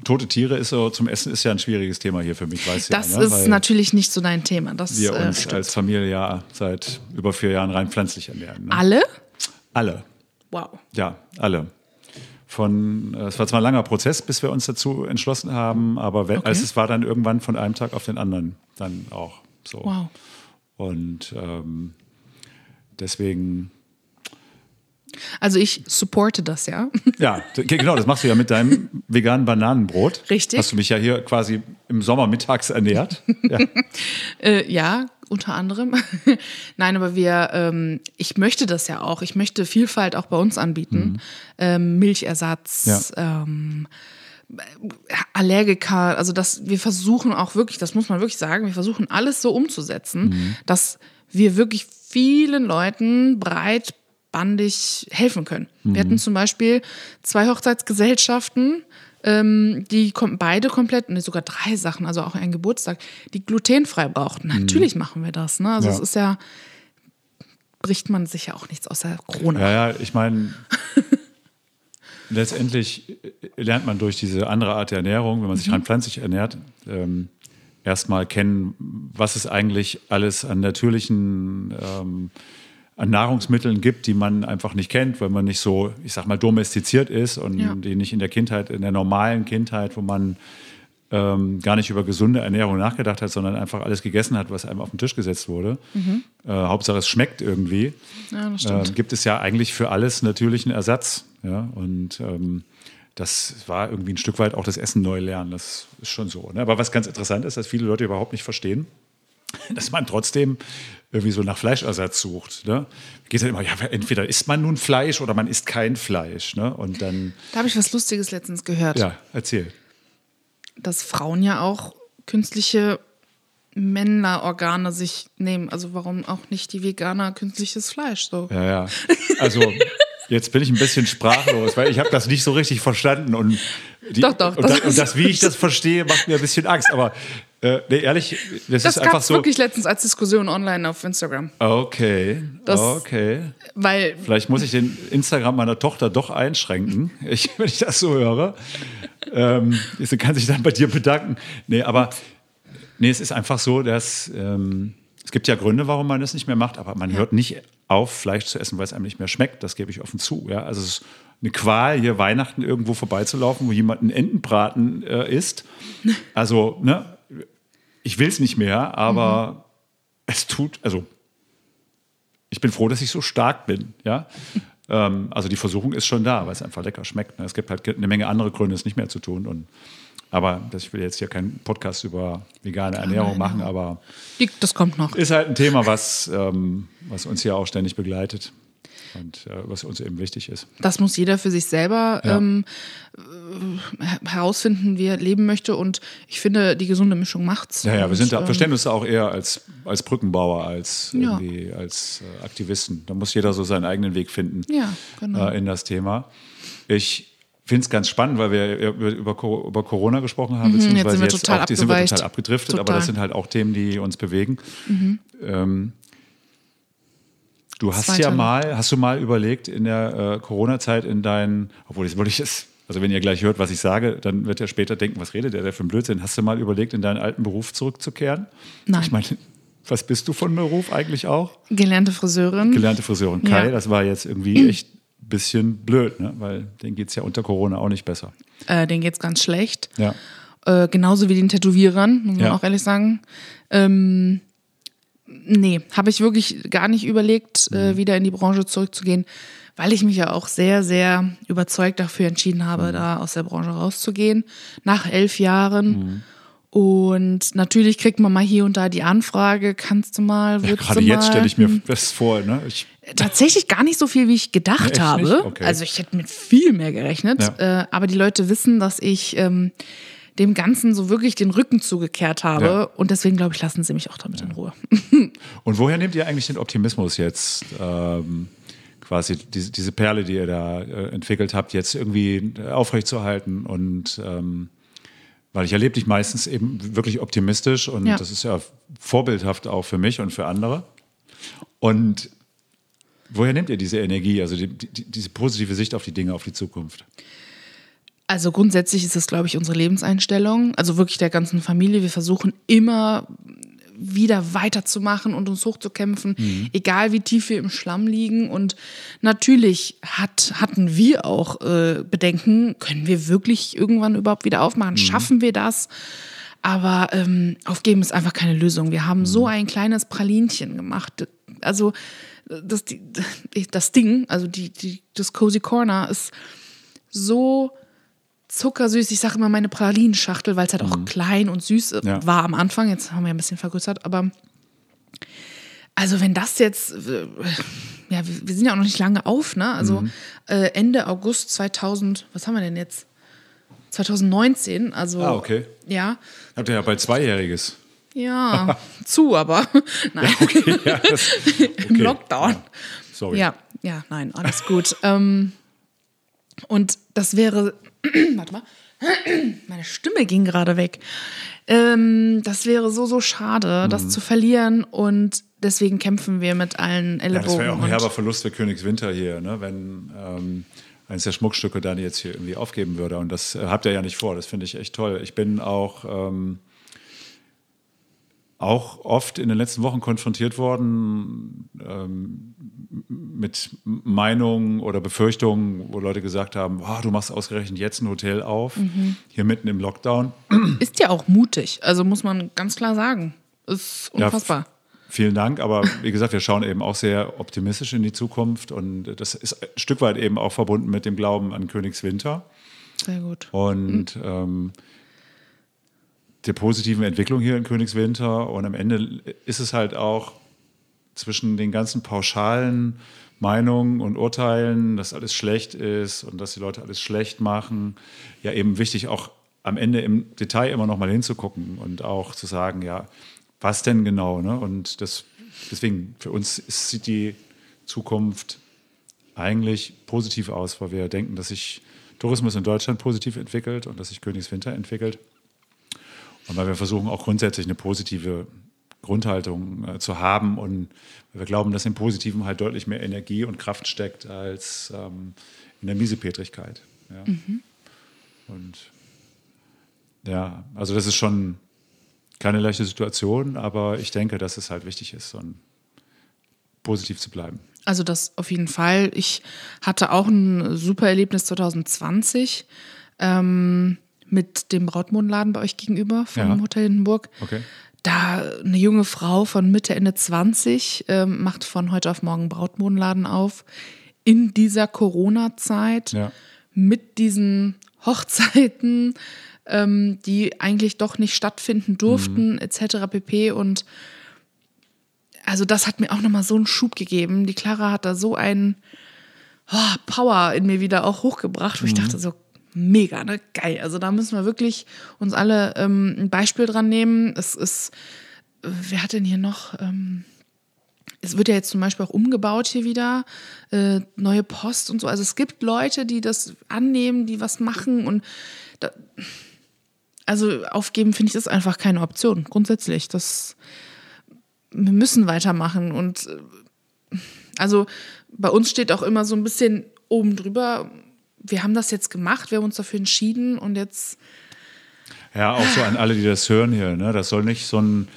tote Tiere ist so, zum Essen ist ja ein schwieriges Thema hier für mich, weißt du Das ja. Ne? ist Weil natürlich nicht so dein Thema. Das wir äh, uns stimmt. als Familie ja seit über vier Jahren rein pflanzlich ernähren. Ne? Alle? Alle. Wow. Ja, alle. Von, äh, es war zwar ein langer Prozess, bis wir uns dazu entschlossen haben, aber wenn, Okay. also es war dann irgendwann von einem Tag auf den anderen dann auch so. Wow. Und ähm, deswegen, Also ich supporte das ja. Ja, genau, das machst du ja mit deinem veganen Bananenbrot. Richtig. Hast du mich ja hier quasi im Sommer mittags ernährt. Ja. Äh, ja, unter anderem. Nein, aber wir, ähm, ich möchte das ja auch. Ich möchte Vielfalt auch bei uns anbieten. Ähm, Milchersatz, ähm, Allergiker, also das, wir versuchen auch wirklich, das muss man wirklich sagen, wir versuchen alles so umzusetzen, dass wir wirklich vielen Leuten breitbandig helfen können. Wir hatten zum Beispiel zwei Hochzeitsgesellschaften, ähm, die kom beide komplett, nee, sogar drei Sachen, also auch ein Geburtstag, die glutenfrei brauchten. Natürlich machen wir das. Ne? Also Ja. es ist ja, bricht man sich ja auch nichts aus der Krone. Ja, ja, ich meine, letztendlich lernt man durch diese andere Art der Ernährung, wenn man sich rein pflanzlich ernährt, ähm, erstmal kennen, was es eigentlich alles an natürlichen ähm, an Nahrungsmitteln gibt, die man einfach nicht kennt, weil man nicht so, ich sag mal, domestiziert ist und Ja. die nicht in der Kindheit, in der normalen Kindheit, wo man ähm, gar nicht über gesunde Ernährung nachgedacht hat, sondern einfach alles gegessen hat, was einem auf den Tisch gesetzt wurde. Äh, Hauptsache es schmeckt irgendwie. Ja. Ähm, gibt es ja eigentlich für alles natürlichen Ersatz. Ja? Und ähm, das war irgendwie ein Stück weit auch das Essen neu lernen. Das ist schon so. Ne? Aber was ganz interessant ist, dass viele Leute überhaupt nicht verstehen, dass man trotzdem irgendwie so nach Fleischersatz sucht. Ne? Geht dann immer, ja, entweder isst man nun Fleisch oder man isst kein Fleisch. Ne? Und dann, Da habe ich was Lustiges letztens gehört. ja, erzähl. dass Frauen ja auch künstliche Männerorgane sich nehmen. Also warum auch nicht die Veganer künstliches Fleisch? So. Ja, ja. Also jetzt bin ich ein bisschen sprachlos, weil ich habe das nicht so richtig verstanden. Und die, Doch, doch, Und das das, und das, wie ich das verstehe, macht mir ein bisschen Angst. Aber äh, nee, ehrlich, das, Das ist einfach so. wirklich letztens als Diskussion online auf Instagram. Okay, Das- okay. Weil, Vielleicht muss ich den Instagram meiner Tochter doch einschränken, ich, wenn ich das so höre. Ähm, sie kann sich dann bei dir bedanken. Nee, aber nee, es ist einfach so, dass ähm, es gibt ja Gründe, warum man das nicht mehr macht, aber man hört nicht auf, Fleisch zu essen, weil es einem nicht mehr schmeckt. Das gebe ich offen zu. Ja? Also es ist eine Qual, hier Weihnachten irgendwo vorbeizulaufen, wo jemand einen Entenbraten äh, isst. Also, ne, ich will es nicht mehr, aber es tut, also ich bin froh, dass ich so stark bin. Ja? ähm, also die Versuchung ist schon da, weil es einfach lecker schmeckt. Ne? Es gibt halt eine Menge andere Gründe, es nicht mehr zu tun. Und, aber das, ich will jetzt hier keinen Podcast über vegane Ernährung machen, aber das kommt noch. ist halt ein Thema, was, ähm, was uns hier auch ständig begleitet und äh, was uns eben wichtig ist. Das muss jeder für sich selber Ja. ähm, äh, herausfinden, wie er leben möchte. Und ich finde, die gesunde Mischung macht's. Ja, ja, wir sind da, ähm, verstehen uns da auch eher als, als Brückenbauer, als Ja. als äh, Aktivisten. Da muss jeder so seinen eigenen Weg finden Ja, genau. äh, in das Thema. Ich finde es ganz spannend, weil wir über, über, Co- über Corona gesprochen haben, Mhm, jetzt sind wir jetzt total auch, die sind wir total abgedriftet, aber Total. Mhm. das sind halt auch Themen, die uns bewegen. Ähm, du hast ja mal, hast du mal überlegt in der äh, Corona-Zeit in deinen, obwohl jetzt wollte ich es, also wenn ihr gleich hört, was ich sage, dann wird er später denken, was redet der da für ein Blödsinn? Hast du mal überlegt, in deinen alten Beruf zurückzukehren? Nein. Ich meine, was bist du von Beruf eigentlich auch? Gelernte Friseurin. Gelernte Friseurin Kai, Ja. das war jetzt irgendwie echt ein bisschen blöd, ne? weil denen geht es ja unter Corona auch nicht besser. äh, denen geht's ganz schlecht. Ja. Äh, genauso wie den Tätowierern, muss man Ja. auch ehrlich sagen. Ähm, nee, habe ich wirklich gar nicht überlegt, Mhm. äh, wieder in die Branche zurückzugehen, weil ich mich ja auch sehr, sehr überzeugt dafür entschieden Mhm. habe, da aus der Branche rauszugehen, nach elf Jahren. Mhm. Und natürlich kriegt man mal hier und da die Anfrage, kannst du mal, Ja, würdest gerade du jetzt mal? stelle ich mir das vor. Ne? Ich, Tatsächlich gar nicht so viel, wie ich gedacht Echt habe. Okay. Also ich hätte mit viel mehr gerechnet. Ja. Äh, aber die Leute wissen, dass ich ähm, dem Ganzen so wirklich den Rücken zugekehrt habe. Ja. Und deswegen, glaube ich, lassen sie mich auch damit in Ruhe. und woher nehmt ihr eigentlich den Optimismus jetzt? Ähm, quasi diese, diese Perle, die ihr da äh, entwickelt habt, jetzt irgendwie aufrechtzuerhalten und ähm, weil ich erlebe dich meistens eben wirklich optimistisch und Ja. das ist ja vorbildhaft auch für mich und für andere. Und woher nehmt ihr diese Energie, also die, die, diese positive Sicht auf die Dinge, auf die Zukunft? Also grundsätzlich ist es, glaube ich, unsere Lebenseinstellung. Also wirklich der ganzen Familie. Wir versuchen immer wieder weiterzumachen und uns hochzukämpfen, Mhm. egal wie tief wir im Schlamm liegen. Und natürlich hat, hatten wir auch äh, Bedenken, können wir wirklich irgendwann überhaupt wieder aufmachen? Mhm. Schaffen wir das? Aber ähm, aufgeben ist einfach keine Lösung. Wir haben Mhm. so ein kleines Pralinchen gemacht. also das, das Ding, also die, die, das Cozy Corner ist so zuckersüß. Ich sage immer meine Pralinenschachtel, weil es halt auch klein und süß Ja. war am Anfang. Jetzt haben wir ein bisschen vergrößert, aber also wenn das jetzt, äh, ja, wir sind ja auch noch nicht lange auf, ne? Also äh, Ende August 2000, was haben wir denn jetzt? 2019, also Ah, okay. ja, Habt ihr ja bald Zweijähriges. ja, zu, aber nein, Ja, das, im Lockdown. Ja. Sorry. Ja, ja, nein, alles gut. ähm, und das wäre, warte mal, meine Stimme ging gerade weg. Ähm, das wäre so, so schade, Mhm. das zu verlieren und deswegen kämpfen wir mit allen Ja, das wäre ja auch ein herber Verlust für Königswinter hier, ne? wenn ähm, eines der Schmuckstücke dann jetzt hier irgendwie aufgeben würde. Und das äh, habt ihr ja nicht vor. Das finde ich echt toll. Ich bin auch, ähm, auch oft in den letzten Wochen konfrontiert worden ähm, mit Meinungen oder Befürchtungen, wo Leute gesagt haben, "Wow, du machst ausgerechnet jetzt ein Hotel auf, Mhm. hier mitten im Lockdown. Ist ja auch mutig, also muss man ganz klar sagen. Ist Ja, unfassbar. f- Vielen Dank, aber wie gesagt, wir schauen eben auch sehr optimistisch in die Zukunft und das ist ein Stück weit eben auch verbunden mit dem Glauben an Königswinter Sehr gut. und ähm, der positiven Entwicklung hier in Königswinter. Und am Ende ist es halt auch zwischen den ganzen pauschalen Meinungen und Urteilen, dass alles schlecht ist und dass die Leute alles schlecht machen, ja eben wichtig, auch am Ende im Detail immer noch mal hinzugucken und auch zu sagen, ja, was denn genau? Ne? Und das, deswegen, für uns sieht die Zukunft eigentlich positiv aus, weil wir denken, dass sich Tourismus in Deutschland positiv entwickelt und dass sich Königswinter entwickelt. Und weil wir versuchen auch grundsätzlich eine positive Grundhaltung äh, zu haben und wir glauben, dass im Positiven halt deutlich mehr Energie und Kraft steckt als ähm, in der Miesepetrigkeit. Ja. Und ja, also das ist schon keine leichte Situation, aber ich denke, dass es halt wichtig ist, so ein positiv zu bleiben. Also das auf jeden Fall. Ich hatte auch ein super Erlebnis 2020 ähm, mit dem Brautmodenladen bei euch gegenüber vom Ja. Hotel Hindenburg. Okay. Da eine junge Frau von Mitte, Ende 20 ähm, macht von heute auf morgen Brautmodenladen auf. In dieser Corona-Zeit Ja. mit diesen Hochzeiten, ähm, die eigentlich doch nicht stattfinden durften, etc. pp. Und also das hat mir auch nochmal so einen Schub gegeben. Die Clara hat da so einen oh, Power in mir wieder auch hochgebracht, wo ich dachte so, mega, ne? Geil. Also da müssen wir wirklich uns alle ähm, ein Beispiel dran nehmen. Es ist, äh, wer hat denn hier noch? Ähm, es wird ja jetzt zum Beispiel auch umgebaut hier wieder, äh, neue Post und so. Also es gibt Leute, die das annehmen, die was machen und da, also aufgeben finde ich ist einfach keine Option. Grundsätzlich, das wir müssen weitermachen und äh, also bei uns steht auch immer so ein bisschen oben drüber. Wir haben das jetzt gemacht, wir haben uns dafür entschieden und jetzt Ja, auch so an alle, die das hören hier. Ne? Das soll nicht so ein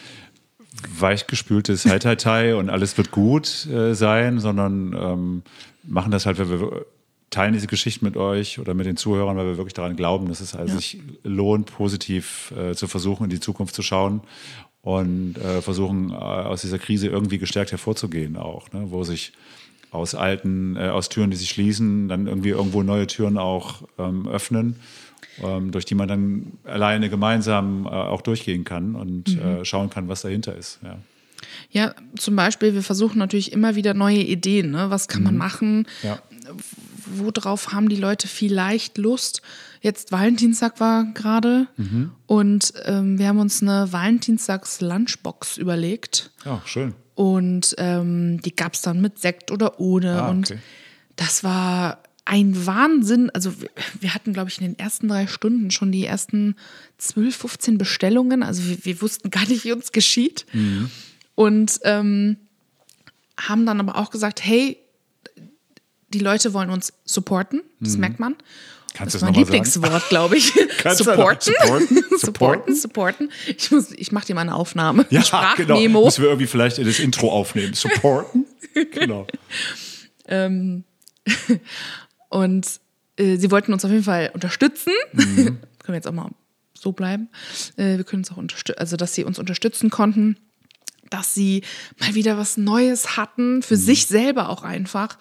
weichgespültes Hai-Tai-Tai und alles wird gut äh, sein, sondern ähm, machen das halt, weil wir teilen diese Geschichte mit euch oder mit den Zuhörern, weil wir wirklich daran glauben, dass es also sich lohnt, positiv äh, zu versuchen, in die Zukunft zu schauen und äh, versuchen, äh, aus dieser Krise irgendwie gestärkt hervorzugehen auch, ne? wo sich aus alten, äh, aus Türen, die sich schließen, dann irgendwie irgendwo neue Türen auch ähm, öffnen, ähm, durch die man dann alleine gemeinsam äh, auch durchgehen kann und äh, schauen kann, was dahinter ist. Ja. Ja, zum Beispiel, wir versuchen natürlich immer wieder neue Ideen. Ne? Was kann man machen? Ja. Worauf haben die Leute vielleicht Lust? Jetzt Valentinstag war gerade und ähm, wir haben uns eine Valentinstags-Lunchbox überlegt ja, schön. Und ähm, die gab es dann mit Sekt oder ohne. Ah, und okay. das war ein Wahnsinn. Also wir, wir hatten, glaube ich, in den ersten drei Stunden schon die ersten 12, 15 Bestellungen. Also wir, wir wussten gar nicht, wie uns geschieht. Mhm. Und ähm, haben dann aber auch gesagt, hey, die Leute wollen uns supporten, das merkt man. Mhm. Kannst das ist mein? Lieblingswort, glaube ich. Supporten. supporten? supporten, supporten. Ich, muss- ich mache dir mal eine Aufnahme. Ja, Sprachmemo. genau. Müssen wir irgendwie vielleicht in das Intro aufnehmen. Supporten. genau. Und äh, sie wollten uns auf jeden Fall unterstützen. Können wir jetzt auch mal so bleiben. Äh, wir können uns auch unterstützen, also dass sie uns unterstützen konnten. dass sie mal wieder was Neues hatten, für sich selber auch einfach.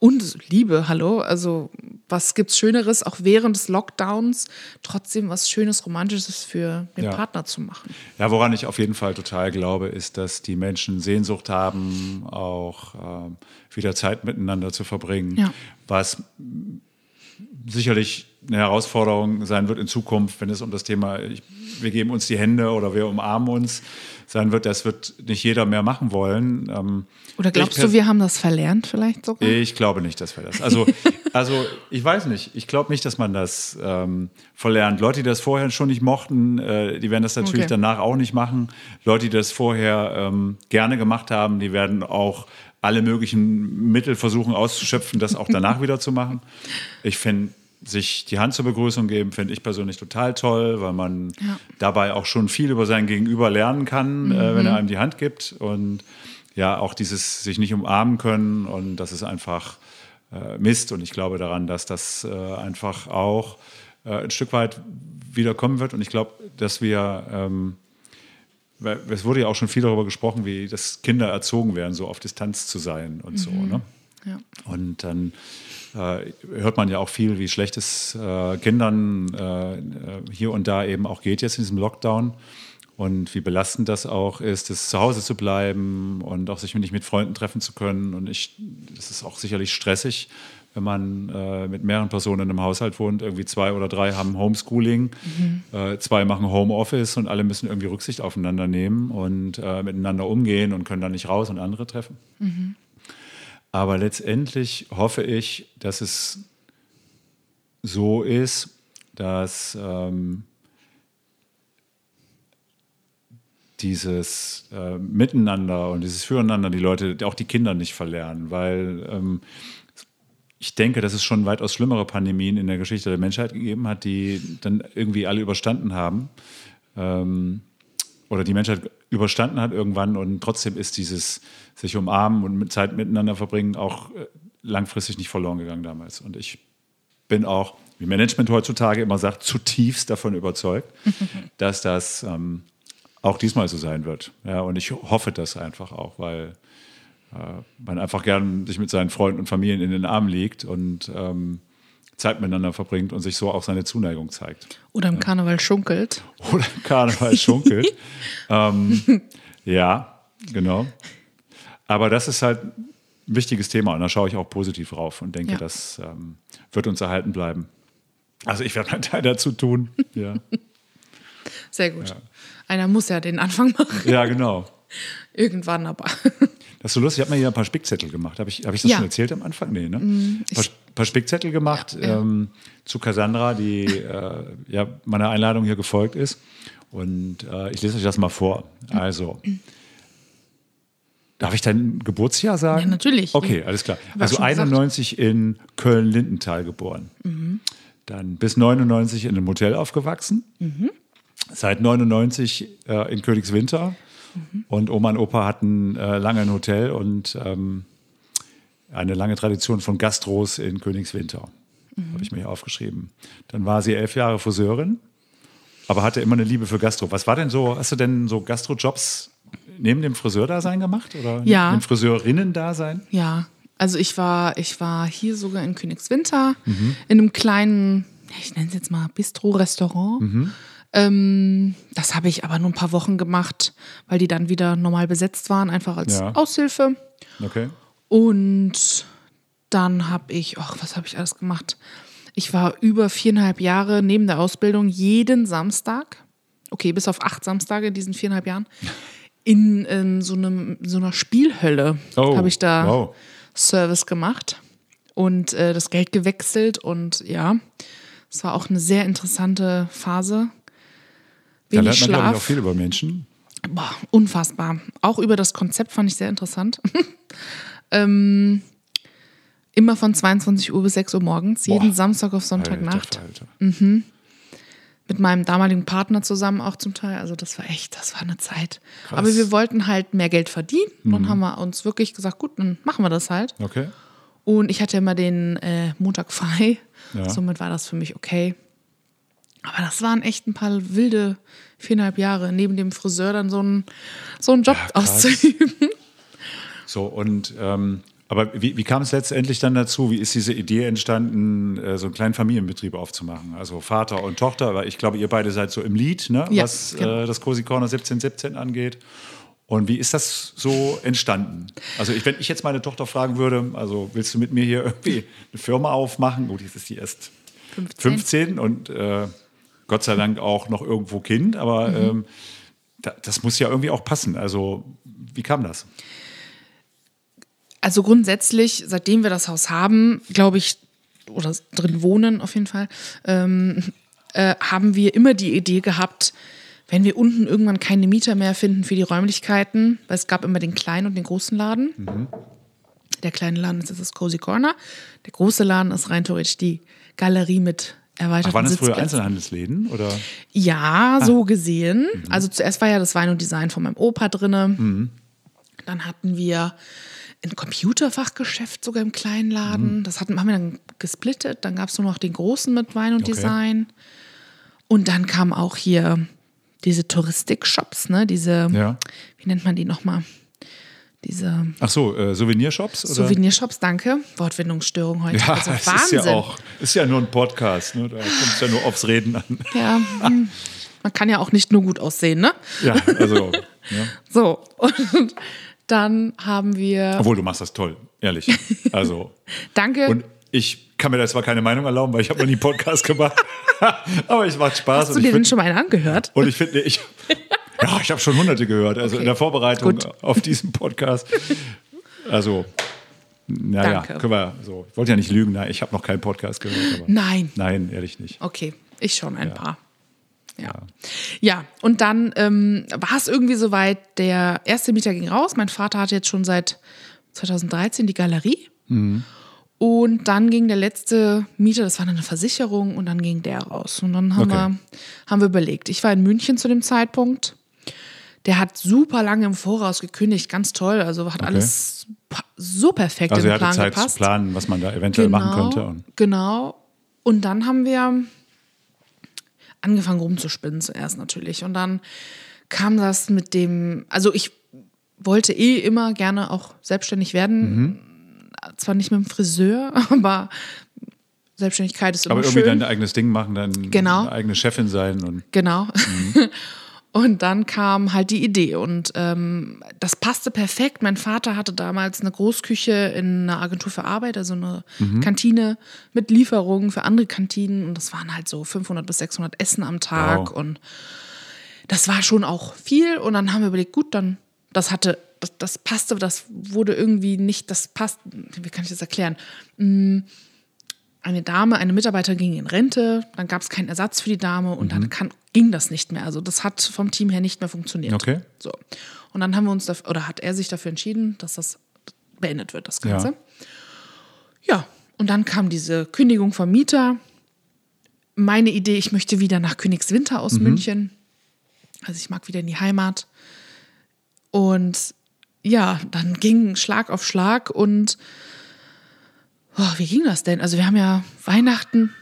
Und Liebe, hallo, also was gibt's Schöneres, auch während des Lockdowns trotzdem was Schönes, Romantisches für den Ja. Partner zu machen. Ja, woran ich auf jeden Fall total glaube, ist, dass die Menschen Sehnsucht haben, auch ähm, wieder Zeit miteinander zu verbringen. Ja. Was sicherlich eine Herausforderung sein wird in Zukunft, wenn es um das Thema, ich, wir geben uns die Hände oder wir umarmen uns, sein wird. Das wird nicht jeder mehr machen wollen. Ähm, Oder glaubst ich du, wir haben das verlernt vielleicht sogar? ich glaube nicht, dass wir das. Also, also ich weiß nicht. Ich glaube nicht, dass man das ähm, verlernt. Leute, die das vorher schon nicht mochten, äh, die werden das natürlich Okay. danach auch nicht machen. Leute, die das vorher ähm, gerne gemacht haben, die werden auch alle möglichen Mittel versuchen auszuschöpfen, das auch danach wieder zu machen. Ich finde, sich die Hand zur Begrüßung geben, finde ich persönlich total toll, weil man Ja. dabei auch schon viel über sein Gegenüber lernen kann, äh, wenn er einem die Hand gibt. Und ja, auch dieses sich nicht umarmen können und das ist einfach äh, Mist. Und ich glaube daran, dass das äh, einfach auch äh, ein Stück weit wieder kommen wird. Und ich glaube, dass wir, ähm, es wurde ja auch schon viel darüber gesprochen, wie das Kinder erzogen werden, so auf Distanz zu sein und so. Ne? Ja. Und dann äh, hört man ja auch viel, wie schlecht es äh, Kindern äh, hier und da eben auch geht jetzt in diesem Lockdown. Und wie belastend das auch ist, es zu Hause zu bleiben und auch sich nicht mit Freunden treffen zu können. Und ich, das ist auch sicherlich stressig, wenn man äh, mit mehreren Personen in einem Haushalt wohnt. Irgendwie zwei oder drei haben Homeschooling, äh, zwei machen Homeoffice und alle müssen irgendwie Rücksicht aufeinander nehmen und äh, miteinander umgehen und können dann nicht raus und andere treffen. Aber letztendlich hoffe ich, dass es so ist, dass ähm, dieses äh, Miteinander und dieses Füreinander die Leute, auch die Kinder nicht verlernen, weil ähm, ich denke, dass es schon weitaus schlimmere Pandemien in der Geschichte der Menschheit gegeben hat, die dann irgendwie alle überstanden haben. Ähm, oder die Menschheit überstanden hat irgendwann und trotzdem ist dieses sich umarmen und mit Zeit miteinander verbringen auch äh, langfristig nicht verloren gegangen damals. Und ich bin auch, wie Management heutzutage immer sagt, zutiefst davon überzeugt, dass das ähm, auch diesmal so sein wird. Ja, und ich hoffe das einfach auch, weil äh, man einfach gern sich mit seinen Freunden und Familien in den Armen liegt und ähm, Zeit miteinander verbringt und sich so auch seine Zuneigung zeigt. Oder im Karneval schunkelt. Oder Karneval schunkelt. ähm, ja, genau. Aber das ist halt ein wichtiges Thema und da schaue ich auch positiv drauf und denke, Ja. das ähm, wird uns erhalten bleiben. Also ich werde meinen Teil dazu tun. Ja, Sehr gut. Einer muss ja den Anfang machen. ja genau. Irgendwann aber. Das ist so lustig. Ich habe mir hier ein paar Spickzettel gemacht. Habe ich, hab ich das Ja. Mm, schon erzählt am Anfang? Nee, ne? Ein paar, paar Spickzettel gemacht Ja, ja. Ähm, zu Cassandra, die äh, ja meiner Einladung hier gefolgt ist. Und äh, ich lese euch das mal vor. Also, darf ich dein Geburtsjahr sagen? Ja, natürlich. Okay, alles klar. War Also schon gesagt. 91 in Köln-Lindenthal geboren. Mhm. Dann bis 99 in einem Hotel aufgewachsen. Mhm. Seit 99 äh, in Königswinter. Mhm. Und Oma und Opa hatten äh, lange ein Hotel und ähm, eine lange Tradition von Gastros in Königswinter. Mhm. Habe ich mir hier aufgeschrieben. Dann war sie elf Jahre Friseurin, aber hatte immer eine Liebe für Gastro. Was war denn so, hast du denn so Gastrojobs neben dem Friseurdasein gemacht? Oder Ja. dem Friseurinnen-Dasein? Ja, also ich war, ich war hier sogar in Königswinter Mhm. in einem kleinen, ich nenne es jetzt mal Bistro-Restaurant. Mhm. Ähm, das habe ich aber nur ein paar Wochen gemacht, weil die dann wieder normal besetzt waren, einfach als Ja. Aushilfe. Okay. Und dann habe ich, ach, was habe ich alles gemacht? Ich war über viereinhalb Jahre neben der Ausbildung jeden Samstag, okay, bis auf acht Samstage in diesen viereinhalb Jahren, in, ähm, so, einem, so einer Spielhölle Oh, habe ich da wow. Service gemacht und äh, das Geld gewechselt und ja, es war auch eine sehr interessante Phase. Da Wenig lernt man, ich, auch Schlaf. viel über Menschen. Boah, unfassbar. Auch über das Konzept fand ich sehr interessant. ähm, immer von 22 Uhr bis 6 Uhr morgens, jeden Boah. Samstag auf Sonntagnacht. Alter, Alter. Mit meinem damaligen Partner zusammen auch zum Teil. Also das war echt, das war eine Zeit. Krass. Aber wir wollten halt mehr Geld verdienen. Und dann haben wir uns wirklich gesagt, gut, dann machen wir das halt. Okay. Und ich hatte immer den äh, Montag frei. Ja. Somit war das für mich okay. Aber das waren echt ein paar wilde viereinhalb Jahre, neben dem Friseur dann so einen, so einen Job Ja, auszuüben. So, und ähm, aber wie, wie kam es letztendlich dann dazu? Wie ist diese Idee entstanden, äh, so einen kleinen Familienbetrieb aufzumachen? Also Vater und Tochter, aber ich glaube, ihr beide seid so im Lied, ne? Ja, was genau. äh, das Cozy Corner 1717 angeht. Und wie ist das so entstanden? Also ich, wenn ich jetzt meine Tochter fragen würde, also willst du mit mir hier irgendwie eine Firma aufmachen? Gut, jetzt ist die erst 15. 15 und äh, Gott sei Dank auch noch irgendwo Kind, aber Mhm. ähm, da, das muss ja irgendwie auch passen. Also wie kam das? Also grundsätzlich, seitdem wir das Haus haben, glaube ich, oder drin wohnen auf jeden Fall, ähm, äh, haben wir immer die Idee gehabt, wenn wir unten irgendwann keine Mieter mehr finden für die Räumlichkeiten, weil es gab immer den kleinen und den großen Laden. Der kleine Laden ist das Cozy Corner. Der große Laden ist rein theoretisch die Galerie mit erweiterten Ach, waren das früher. Einzelhandelsläden? Oder? Ja, so gesehen. Also zuerst war ja das Wein und Design von meinem Opa drinne. Dann hatten wir ein Computerfachgeschäft sogar im kleinen Laden. Das hatten, haben wir dann gesplittet. Dann gab es nur noch den großen mit Wein und Okay. Design. Und dann kamen auch hier diese Touristik-Shops, ne? Diese, Ja. wie nennt man die nochmal? Diese Ach so, äh, Souvenirshops? Oder? Souvenirshops, danke. Wortfindungsstörung heute. Ja, also Wahnsinn. ist ja auch, ist ja nur ein Podcast, ne? da kommt es ja nur aufs Reden an. Ja, hm. man kann ja auch nicht nur gut aussehen, ne? Ja, also, ja. So, und dann haben wir. obwohl du machst das toll, ehrlich. Also, Danke. und ich kann mir da zwar keine Meinung erlauben, weil ich habe noch nie einen Podcast gemacht, aber es macht Spaß. Hast du dir find- schon mal einen angehört? Und ich finde, ich, ja, ich habe schon hunderte gehört, also in der Vorbereitung Gut. auf diesen Podcast. Also, naja, können wir so. Ich wollte ja nicht lügen, nein, ich habe noch keinen Podcast gehört. Nein. Nein, ehrlich nicht. Okay, ich schon ein paar. Ja. Ja, und dann ähm, war es irgendwie soweit, der erste Mieter ging raus. Mein Vater hatte jetzt schon seit 2013 die Galerie. Und dann ging der letzte Mieter, das war dann eine Versicherung, und dann ging der raus. Und dann haben, Okay. wir, haben wir überlegt. Ich war in München zu dem Zeitpunkt. Der hat super lange im Voraus gekündigt, ganz toll. Also hat alles pa- so perfekt Also er hatte Plan Zeit gepasst. zu planen, was man da eventuell machen könnte. Und Genau. Und dann haben wir angefangen rumzuspinnen zuerst natürlich. Und dann kam das mit dem, also ich wollte eh immer gerne auch selbstständig werden. Mhm. Zwar nicht mit dem Friseur, aber Selbstständigkeit ist immer aber irgendwie schön. dein eigenes Ding machen, dann Genau. eigene Chefin sein und Genau. Mhm. Und dann kam halt die Idee und ähm, das passte perfekt. Mein Vater hatte damals eine Großküche in einer Agentur für Arbeit, also eine Mhm. Kantine mit Lieferungen für andere Kantinen und das waren halt so 500 bis 600 Essen am Tag Wow. und das war schon auch viel und dann haben wir überlegt, gut, dann das hatte das, das passte, das wurde irgendwie nicht, das passt, wie kann ich das erklären? Eine Dame, eine Mitarbeiterin ging in Rente, dann gab es keinen Ersatz für die Dame und Mhm. dann kann, ging das nicht mehr. Also das hat vom Team her nicht mehr funktioniert. Okay. So. Und dann haben wir uns dafür, oder hat er sich dafür entschieden, dass das beendet wird, das Ganze. Ja. Ja, und dann kam diese Kündigung vom Mieter. Meine Idee, ich möchte wieder nach Königswinter aus München. Also ich mag wieder in die Heimat. Und ja, dann ging Schlag auf Schlag und oh, wie ging das denn? Also wir haben ja Weihnachten,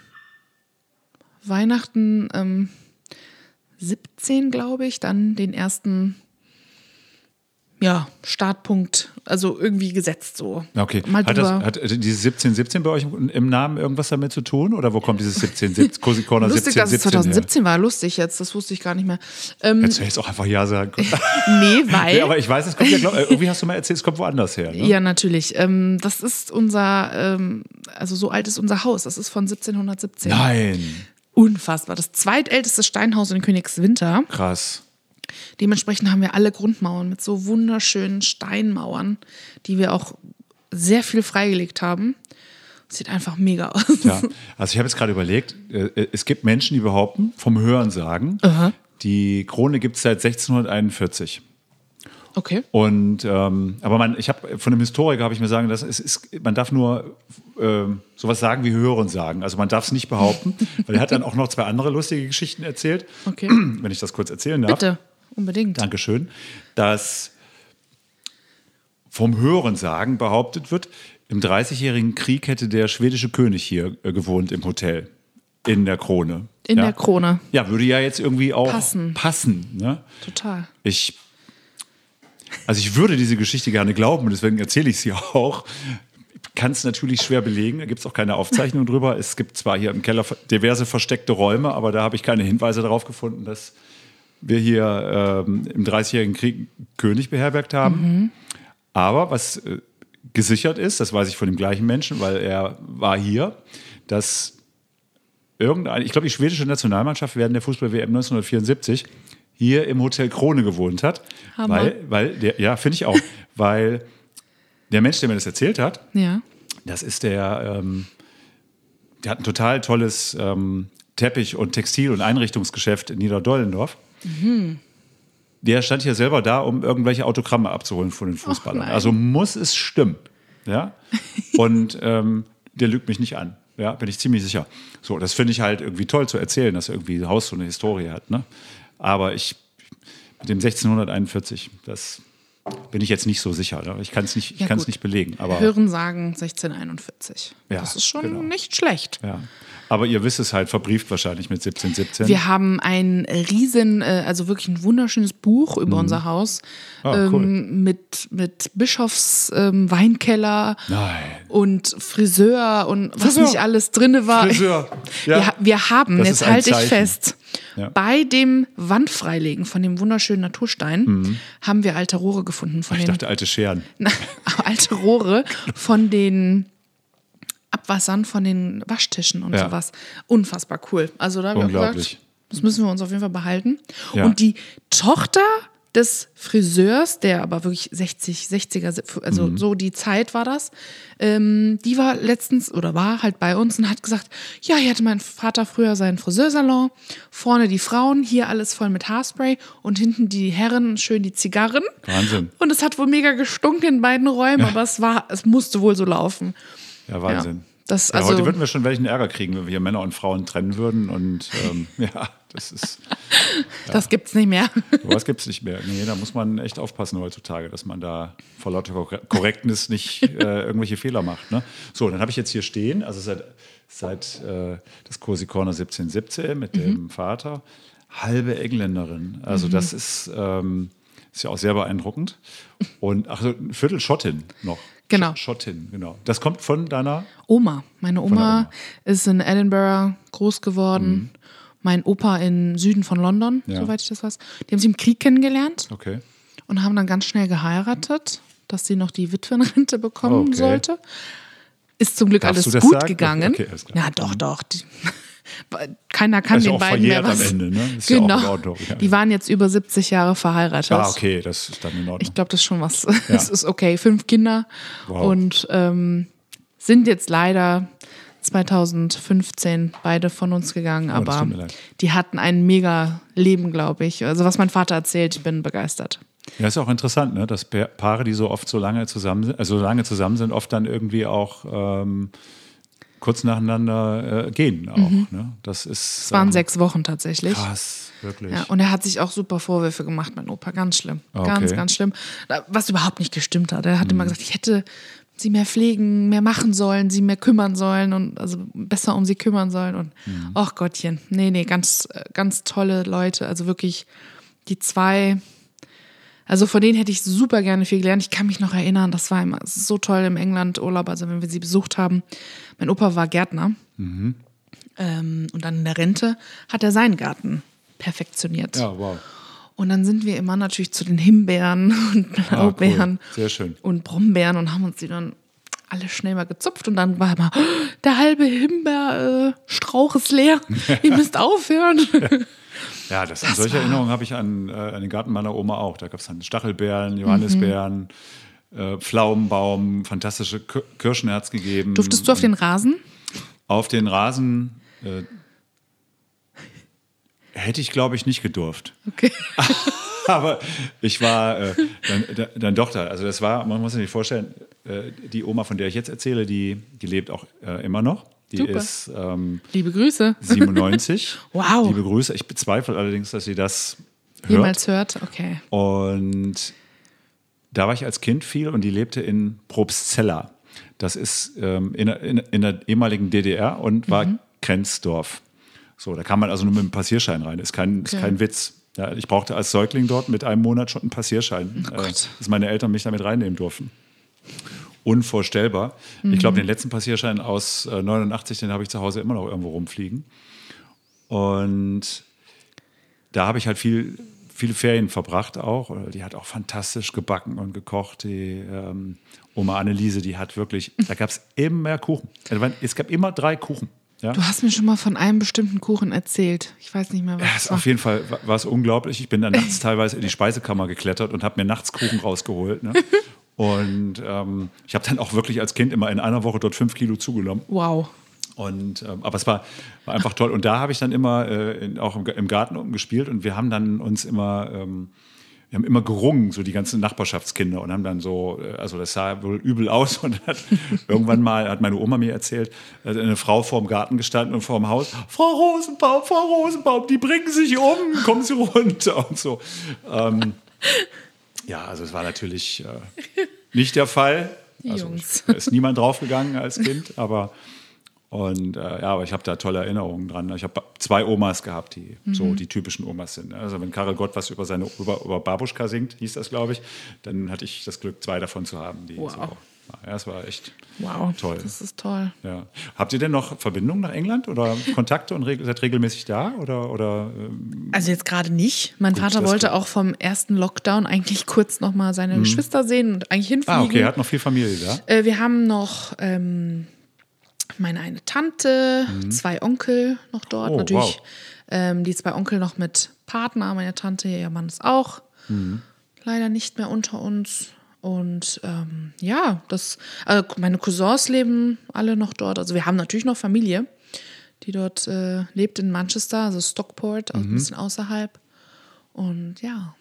Weihnachten ähm, 17, glaube ich, dann den ersten ja, Startpunkt, also irgendwie gesetzt so. Okay. Mal Hat, das, hat äh, dieses 1717 bei euch im Namen irgendwas damit zu tun? Oder wo kommt dieses 1717? Cozy Corner Lustig, 1717 dass es 2017 war. Lustig jetzt, das wusste ich gar nicht mehr. Ähm, her? Hättest du jetzt auch einfach Ja sagen können. nee, weil. ja, aber ich weiß, es kommt ja, glaub, äh, irgendwie hast du mal erzählt, es kommt woanders her. Ne? Ja, natürlich. Ähm, das ist unser, ähm, also so alt ist unser Haus. Das ist von 1717. Nein. Unfassbar. Das zweitälteste Steinhaus in Königswinter. Krass. Dementsprechend haben wir alle Grundmauern mit so wunderschönen Steinmauern, die wir auch sehr viel freigelegt haben. Sieht einfach mega aus. Ja. Also ich habe jetzt gerade überlegt, äh, es gibt Menschen, die behaupten, vom Hören sagen, die Krone gibt es seit 1641. Okay. Und ähm, aber man, ich habe von einem Historiker habe ich mir sagen, dass es ist, man darf nur ähm, sowas sagen wie hören sagen. Also man darf es nicht behaupten, weil er hat dann auch noch zwei andere lustige Geschichten erzählt. Okay. Wenn ich das kurz erzählen darf. Bitte, unbedingt. Dankeschön. Dass vom Hörensagen behauptet wird, im Dreißigjährigen Krieg hätte der schwedische König hier äh, gewohnt im Hotel. in der Krone. In ja. der Krone. Ja, würde ja jetzt irgendwie auch Passen. passen ne? Total. Ich, also ich würde diese Geschichte gerne glauben und deswegen erzähle ich sie auch. Kann es natürlich schwer belegen, da gibt es auch keine Aufzeichnung drüber. Es gibt zwar hier im Keller diverse versteckte Räume, aber da habe ich keine Hinweise darauf gefunden, dass wir hier ähm, im Dreißigjährigen Krieg König beherbergt haben. Aber was äh, gesichert ist, das weiß ich von dem gleichen Menschen, weil er war hier, dass irgendein, ich glaube, die schwedische Nationalmannschaft während der Fußball-WM 1974 hier im Hotel Krone gewohnt hat. Hammer. Weil, weil der, ja, finde ich auch, weil der Mensch, der mir das erzählt hat, Ja. das ist der, ähm, der hat ein total tolles ähm, Teppich- und Textil- und Einrichtungsgeschäft in Niederdollendorf. Der stand hier selber da, um irgendwelche Autogramme abzuholen von den Fußballern. also muss es stimmen. Ja? Und ähm, der lügt mich nicht an. Ja, bin ich ziemlich sicher. So, das finde ich halt irgendwie toll zu erzählen, dass irgendwie Haus so eine Historie hat. Ne? Aber ich, mit dem 1641, das bin ich jetzt nicht so sicher. Ne? Ich kann es nicht, ich Ja, kann's nicht belegen. Aber Hören sagen 1641. Ja, das ist schon genau. nicht schlecht. Ja. Aber ihr wisst es halt verbrieft wahrscheinlich mit 17, 17. Wir haben ein riesen, äh, also wirklich ein wunderschönes Buch über unser Haus cool. ähm, mit, mit Bischofs ähm, Weinkeller Nein. und Friseur und was Friseur. nicht alles drin war. Friseur. Wir, Ja. ha- wir haben, Das jetzt halte ich fest, Ja. bei dem Wandfreilegen von dem wunderschönen Naturstein haben wir alte Rohre gefunden von Mhm. Ich den dachte, alte Scheren. Na, alte Rohre von den Abwassern von den Waschtischen und Ja. sowas. Unfassbar cool. Also da haben wir gesagt, das müssen wir uns auf jeden Fall behalten. Ja. Und die Tochter des Friseurs, der aber wirklich 60, 60er, also Mhm. so die Zeit war das, ähm, die war letztens oder war halt bei uns und hat gesagt, ja, hier hatte mein Vater früher seinen Friseursalon, vorne die Frauen, hier alles voll mit Haarspray und hinten die Herren, schön die Zigarren. Wahnsinn. Und es hat wohl mega gestunken in beiden Räumen, aber es war, es musste wohl so laufen. Ja, Wahnsinn. Ja, das- ja, also- heute würden wir schon welchen Ärger kriegen, wenn wir hier Männer und Frauen trennen würden. Und ähm, ja, das ist, Das gibt's nicht mehr. sowas gibt es nicht mehr. Nee, da muss man echt aufpassen heutzutage, dass man da vor lauter Korre- Korrektness nicht äh, irgendwelche Fehler macht. Ne? So, dann habe ich jetzt hier stehen, also seit, seit äh, das Cosi Corner 1717 mit Mhm. dem Vater, halbe Engländerin. Also das ist, ähm, ist ja auch sehr beeindruckend. Und ach so, ein Viertel Schottin noch. Genau. Sch- Schottin, genau. Das kommt von deiner Oma. Meine Oma, Oma. ist in Edinburgh groß geworden. Mein Opa im Süden von London, Ja. soweit ich das weiß. Die haben sie im Krieg kennengelernt Okay. und haben dann ganz schnell geheiratet, dass sie noch die Witwenrente bekommen Okay. sollte. Ist zum Glück Darfst alles gut sagen? gegangen. Okay, alles. Mhm. ja, doch, doch. Die, keiner kann Das ist den auch beiden mehr was. Ende, ne? Ja genau. in Ordnung, ja. Die waren jetzt über 70 Jahre verheiratet. Ah, okay, das ist dann in Ordnung. Ich glaube, das ist schon was. Es ist okay. Fünf Kinder Wow. und ähm, sind jetzt leider 2015 beide von uns gegangen, Oh, das aber die hatten ein mega Leben, glaube ich. Also was mein Vater erzählt, ich bin begeistert. Ja, ist auch interessant, ne? dass Pa- Paare, die so oft so lange zusammen sind, also so lange zusammen sind, oft dann irgendwie auch ähm, kurz nacheinander äh, gehen. Auch, ne? Das ist Mhm. Es waren ähm, sechs Wochen tatsächlich. krass, wirklich. Ja, und er hat sich auch super Vorwürfe gemacht, mein Opa. Ganz schlimm. Ah, Ganz, okay. Mhm. ganz schlimm. Was überhaupt nicht gestimmt hat. Er hat immer gesagt, ich hätte sie mehr pflegen, mehr machen sollen, sie mehr kümmern sollen und also besser um sie kümmern sollen. Und Mhm. ach Gottchen. Nee, nee, ganz, äh, ganz tolle Leute. Also wirklich die zwei. Also von denen hätte ich super gerne viel gelernt. Ich kann mich noch erinnern, das war immer so toll im England Urlaub, also wenn wir sie besucht haben. Mein Opa war Gärtner. Mhm. Ähm, und dann in der Rente hat er seinen Garten perfektioniert. ja, wow. Und dann sind wir immer natürlich zu den Himbeeren und Blaubeeren Ah, cool. Sehr schön. und Brombeeren und haben uns die dann alle schnell mal gezupft und dann war immer, "Oh, der halbe Himbeerstrauch ist leer, ihr müsst aufhören. Ja, das, Das solche Erinnerungen habe ich an, äh, an den Garten meiner Oma auch. Da gab es dann Stachelbeeren, Johannisbeeren, Mhm. äh, Pflaumenbaum, fantastische Kir Kirschen hat's gegeben. Durftest du auf den Rasen? Auf den Rasen äh, hätte ich, glaube ich, nicht gedurft. Okay. Aber ich war äh, dann, dann- dann doch da. Also das war, man muss sich vorstellen, äh, die Oma, von der ich jetzt erzähle, die, die lebt auch äh, immer noch. Die Super. ist ähm, Liebe Grüße. 97. Wow. Liebe Grüße. Ich bezweifle allerdings, dass sie das hört. Jemals hört? Okay. Und da war ich als Kind viel und die lebte in Probstzella. Das ist ähm, in, der- in, in der ehemaligen DDR und war Grenzdorf. So, da kann man also nur mit einem Passierschein rein. Ist kein, ist Okay. kein Witz. Ja, ich brauchte als Säugling dort mit einem Monat schon einen Passierschein, Oh äh, dass meine Eltern mich damit reinnehmen durften. Unvorstellbar. Ich glaube, den letzten Passierschein aus äh, 89, den habe ich zu Hause immer noch irgendwo rumfliegen. Und da habe ich halt viel, viele Ferien verbracht auch. Die hat auch fantastisch gebacken und gekocht. Die ähm, Oma Anneliese, die hat wirklich, da gab es immer Kuchen. Also, Es gab immer drei Kuchen. Ja? Du hast mir schon mal von einem bestimmten Kuchen erzählt. Ich weiß nicht mehr, was Ja, es war. auf jeden Fall war es unglaublich. Ich bin dann nachts teilweise in die Speisekammer geklettert und habe mir nachts Kuchen rausgeholt. Ne? Und ähm, ich habe dann auch wirklich als Kind immer in einer Woche dort fünf Kilo zugenommen. Wow. Und, ähm, aber es war, war einfach toll. Und da habe ich dann immer äh, in, auch im, im Garten unten gespielt und wir haben dann uns immer, ähm, wir haben immer gerungen, so die ganzen Nachbarschaftskinder und haben dann so, äh, also das sah wohl übel aus und hat, irgendwann mal hat meine Oma mir erzählt, hat eine Frau vor dem Garten gestanden und vor dem Haus, Frau Rosenbaum, Frau Rosenbaum, die bringen sich um, kommen Sie runter und so. Ähm, ja, also es war natürlich äh, nicht der Fall. Also Jungs. ist niemand draufgegangen als Kind, aber und äh, ja, aber ich habe da tolle Erinnerungen dran. Ich habe zwei Omas gehabt, die Mhm. so die typischen Omas sind. Also wenn Karel Gott was über seine über, über Babuschka singt, hieß das, glaube ich, dann hatte ich das Glück, zwei davon zu haben. Die Wow. so, ja, es war echt Wow. toll. Das ist toll. Ja. Habt ihr denn noch Verbindungen nach England oder Kontakte und reg seid regelmäßig da? Oder, oder ähm, Also jetzt gerade nicht. Mein Gut, Vater wollte. Mhm. auch vom ersten Lockdown eigentlich kurz noch mal seine Geschwister sehen und eigentlich hinfliegen. ah, okay, er hat noch viel Familie da. Äh, wir haben noch ähm, meine eine Tante, zwei Onkel noch dort. Mhm. Oh, Natürlich wow. ähm, die zwei Onkel noch mit Partner. Meine Tante, ihr Mann ist auch Mhm. leider nicht mehr unter uns. Und ähm, ja, das, also meine Cousins leben alle noch dort. Also wir haben natürlich noch Familie, die dort äh, lebt in Manchester, also Stockport, Mhm. ein bisschen außerhalb. Und ja,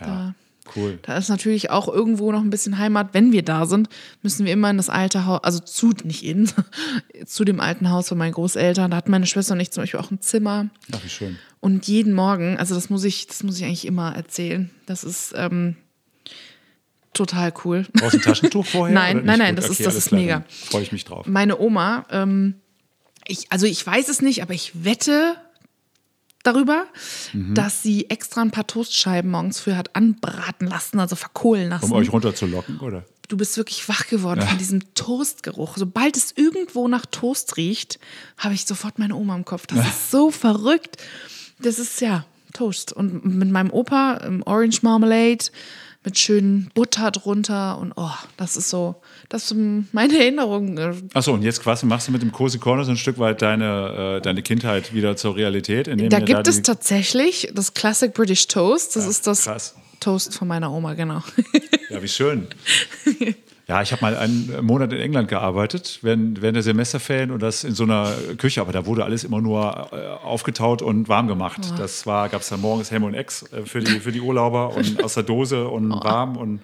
Ja, da cool. da ist natürlich auch irgendwo noch ein bisschen Heimat. Wenn wir da sind, müssen wir immer in das alte Haus, also zu, nicht in, zu dem alten Haus von meinen Großeltern. Da hat meine Schwester und ich zum Beispiel auch ein Zimmer. Ach, wie schön. Und jeden Morgen, also das muss ich, das muss ich eigentlich immer erzählen. Das ist ähm, total cool. Brauchst du ein Taschentuch vorher? Nein, nein, nein, Gut, das ist- okay, das alles ist mega. Freue ich mich drauf. Meine Oma, ähm, ich, also ich weiß es nicht, aber ich wette darüber, Mhm. dass sie extra ein paar Toastscheiben morgens früh hat anbraten lassen, also verkohlen lassen. Um euch runterzulocken, oder? du bist wirklich wach geworden von diesem Toastgeruch. Sobald es irgendwo nach Toast riecht, habe ich sofort meine Oma im Kopf. Das ist so verrückt. Das ist ja Toast. Und mit meinem Opa ähm, Orange Marmalade mit schönen Butter drunter und oh, das ist so, das sind meine Erinnerungen. Achso, und jetzt quasi machst du mit dem Cozy Corner so ein Stück weit deine, äh, deine Kindheit wieder zur Realität. Da gibt die- es tatsächlich das Classic British Toast. Das ist das krass. Toast von meiner Oma, genau. Ja, wie schön. Ja, ich habe mal einen Monat in England gearbeitet, während, während der Semesterferien und das in so einer Küche, aber da wurde alles immer nur äh, aufgetaut und warm gemacht. Das war, gab es dann morgens Ham und Eggs äh, für, die, für die Urlauber und aus der Dose und warm und,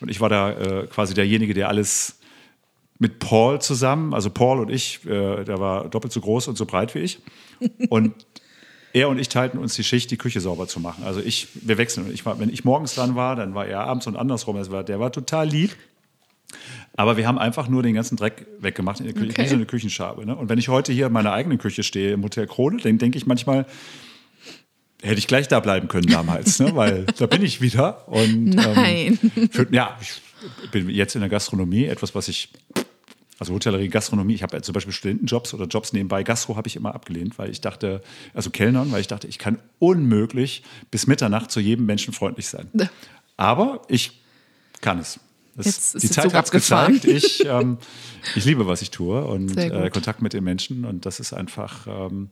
und ich war da äh, quasi derjenige, der alles mit Paul zusammen, also Paul und ich, äh, der war doppelt so groß und so breit wie ich. Und er und ich teilten uns die Schicht, die Küche sauber zu machen. Also ich, wir wechseln. Ich war, wenn ich morgens dran war, dann war er abends und andersrum. Also war, der war total lieb. Aber wir haben einfach nur den ganzen Dreck weggemacht in Küche, Okay. wie so eine Küchenschabe. Ne? Und wenn ich heute hier in meiner eigenen Küche stehe im Hotel Krone, dann denke ich manchmal, hätte ich gleich da bleiben können damals, ne? weil da bin ich wieder. Und, Nein. Ähm, für, ja, ich bin jetzt in der Gastronomie, etwas, was ich also Hotellerie, Gastronomie, ich habe zum Beispiel Studentenjobs oder Jobs nebenbei. Gastro habe ich immer abgelehnt, weil ich dachte, also Kellnern, weil ich dachte, ich kann unmöglich bis Mitternacht zu jedem Menschen freundlich sein. Aber ich kann es. Ist die Zeit hat es gezeigt. Ich, ähm, ich liebe, was ich tue und äh, Kontakt mit den Menschen und das ist einfach ähm,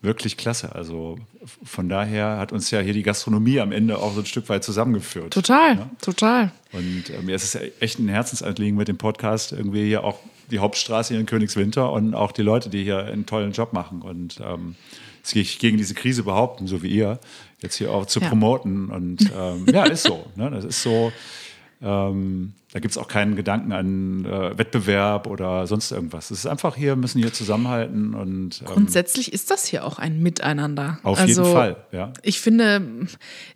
wirklich klasse. Also von daher hat uns ja hier die Gastronomie am Ende auch so ein Stück weit zusammengeführt. Total, Ja? total. Und äh, mir ist es echt ein Herzensanliegen mit dem Podcast, irgendwie hier auch die Hauptstraße hier in Königswinter und auch die Leute, die hier einen tollen Job machen und ähm, sich gegen diese Krise behaupten, so wie ihr, jetzt hier auch zu Ja. promoten. Und ähm, ja, ist so. Ne? Das ist so. Ähm, da gibt es auch keinen Gedanken an äh, Wettbewerb oder sonst irgendwas. Es ist einfach hier, müssen hier zusammenhalten und ähm, Grundsätzlich ist das hier auch ein Miteinander. auf also, jeden Fall. Ja. Ich finde,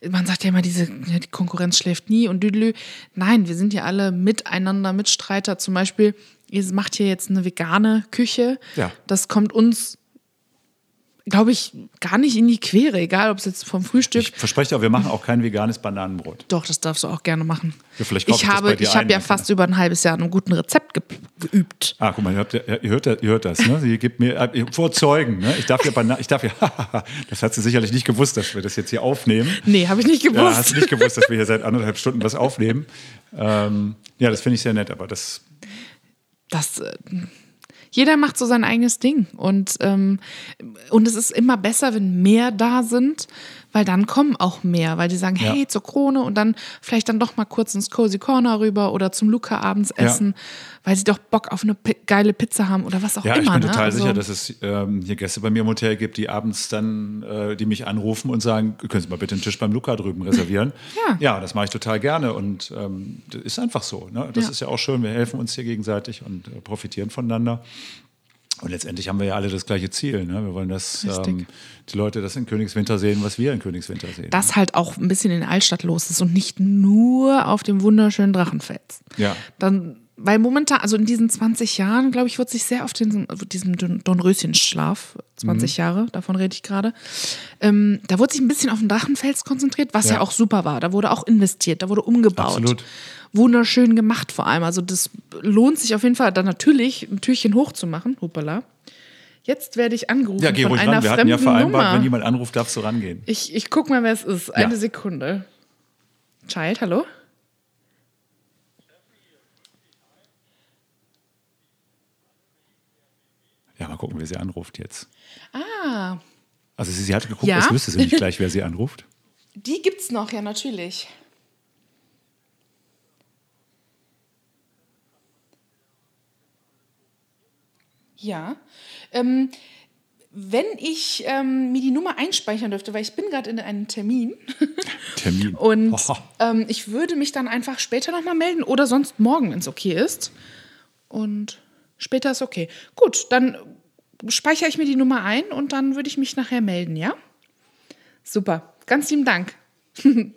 man sagt ja immer, diese, ja, die Konkurrenz schläft nie und düdelü. Nein, wir sind ja alle miteinander Mitstreiter. Zum Beispiel, ihr macht hier jetzt eine vegane Küche. Ja. Das kommt uns glaube ich, gar nicht in die Quere, egal ob es jetzt vom Frühstück. Ich verspreche dir, wir machen auch kein veganes Bananenbrot. Doch, das darfst du auch gerne machen. Ja, vielleicht ich ich habe, bei dir ich habe ja fast über ein halbes Jahr an einem guten Rezept ge geübt. Ah, guck mal, ihr, habt, ja- ihr, hört, ihr hört das, ne? Sie gibt mir äh, vor Zeugen, ne? Ich darf ja, Bana ich darf ja, das hat sie sicherlich nicht gewusst, dass wir das jetzt hier aufnehmen. Nee, habe ich nicht Ja, gewusst. hast du nicht gewusst, dass wir hier seit anderthalb Stunden was aufnehmen. Ähm, ja, das finde ich sehr nett, aber das, das, äh, jeder macht so sein eigenes Ding. Und, ähm, und es ist immer besser, wenn mehr da sind, weil dann kommen auch mehr, weil die sagen, Ja. hey, zur Krone und dann vielleicht dann doch mal kurz ins Cozy Corner rüber oder zum Luca abends Ja. essen, weil sie doch Bock auf eine geile Pizza haben oder was auch ja, immer. ich bin ne? total Also- sicher, dass es ähm, hier Gäste bei mir im Hotel gibt, die abends dann, äh, die mich anrufen und sagen, können Sie mal bitte einen Tisch beim Luca drüben reservieren? Ja. ja, das mache ich total gerne und ähm, das ist einfach so. Ne? Das Ja. ist ja auch schön, wir helfen uns hier gegenseitig und äh, profitieren voneinander. Und letztendlich haben wir ja alle das gleiche Ziel. Ne? Wir wollen, dass ähm, die Leute das in Königswinter sehen, was wir in Königswinter sehen. dass halt auch ein bisschen in der Altstadt los ist und nicht nur auf dem wunderschönen Drachenfels. Ja. Dann, weil momentan, also in diesen 20 Jahren, glaube ich, wird sich sehr auf den, diesen Don- Dornröschenschlaf, 20 Jahre, davon rede ich gerade, ähm, da wurde sich ein bisschen auf den Drachenfels konzentriert, was ja. Ja. auch super war. Da wurde auch investiert, da wurde umgebaut. Absolut. Wunderschön gemacht vor allem. Also das lohnt sich auf jeden Fall, dann natürlich ein Türchen hochzumachen. Hoppala. Jetzt werde ich angerufen ja, geh von ruhig einer ran. Wir hatten ja vereinbart, Nummer. wenn jemand anruft, darfst du rangehen. Ich, ich guck mal, wer es ist. Eine Ja. Sekunde. Child, hallo? Ja, mal gucken, wer sie anruft jetzt. Ah, Also sie, sie hat geguckt, Ja? das wüsste sie nicht gleich, wer sie anruft. die gibt's noch, ja, natürlich. Ja. Ähm, wenn ich ähm, mir die Nummer einspeichern dürfte, weil ich bin gerade in einem Termin Termin. und ähm, ich würde mich dann einfach später nochmal melden oder sonst morgen, wenn es okay ist. Und später ist okay. Gut, dann speichere ich mir die Nummer ein und dann würde ich mich nachher melden, ja? Super, ganz lieben Dank.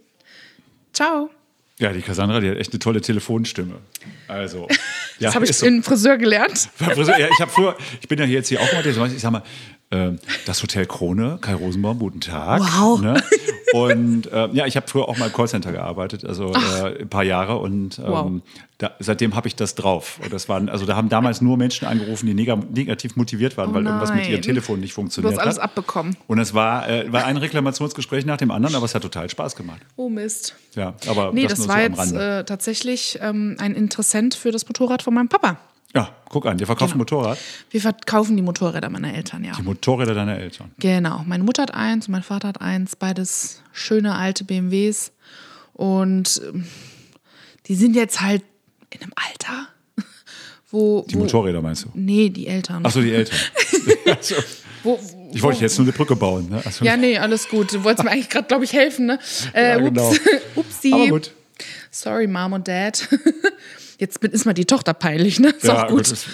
Ciao. Ja, die Cassandra, die hat echt eine tolle Telefonstimme. Also, ja, Das habe ich so. in Friseur gelernt. Ja, ich habe früher, ich bin ja jetzt hier auch mal, ich sag mal, das Hotel Krone, Kai Rosenbaum, guten Tag. Wow. Ne? Und ähm, ja, ich habe früher auch mal im Callcenter gearbeitet, also äh, ein paar Jahre und ähm, Wow. da, seitdem habe ich das drauf. Und das waren, also da haben damals nur Menschen angerufen, die nega negativ motiviert waren, weil irgendwas mit ihrem nein. Telefon nicht Du funktioniert hast alles hat. abbekommen. Und es war, äh, war ein Reklamationsgespräch nach dem anderen, aber es hat total Spaß gemacht. Oh Mist. Ja, aber Nee, das, das, war so jetzt äh, tatsächlich ähm, ein Interessent für das Motorrad von meinem Papa. Ja, guck an, ihr verkauft ein Genau. Motorrad. Wir verkaufen die Motorräder meiner Eltern, ja. Die Motorräder deiner Eltern. Genau. Meine Mutter hat eins und mein Vater hat eins. Beides schöne alte BMWs. Und ähm, die sind jetzt halt in einem Alter, wo. Die wo, Motorräder meinst du? Nee, die Eltern. Achso, die Eltern. Also, Wo, ich wollte wo- jetzt nur eine Brücke bauen. Ne? Also, Ja, nee, alles gut. Du wolltest mir eigentlich gerade, glaube ich, helfen, ne? Äh, Ja, genau. ups. Upsi. Aber gut. Sorry, Mom und Dad. Jetzt ist mal die Tochter peinlich, ne? Ist ja, auch gut.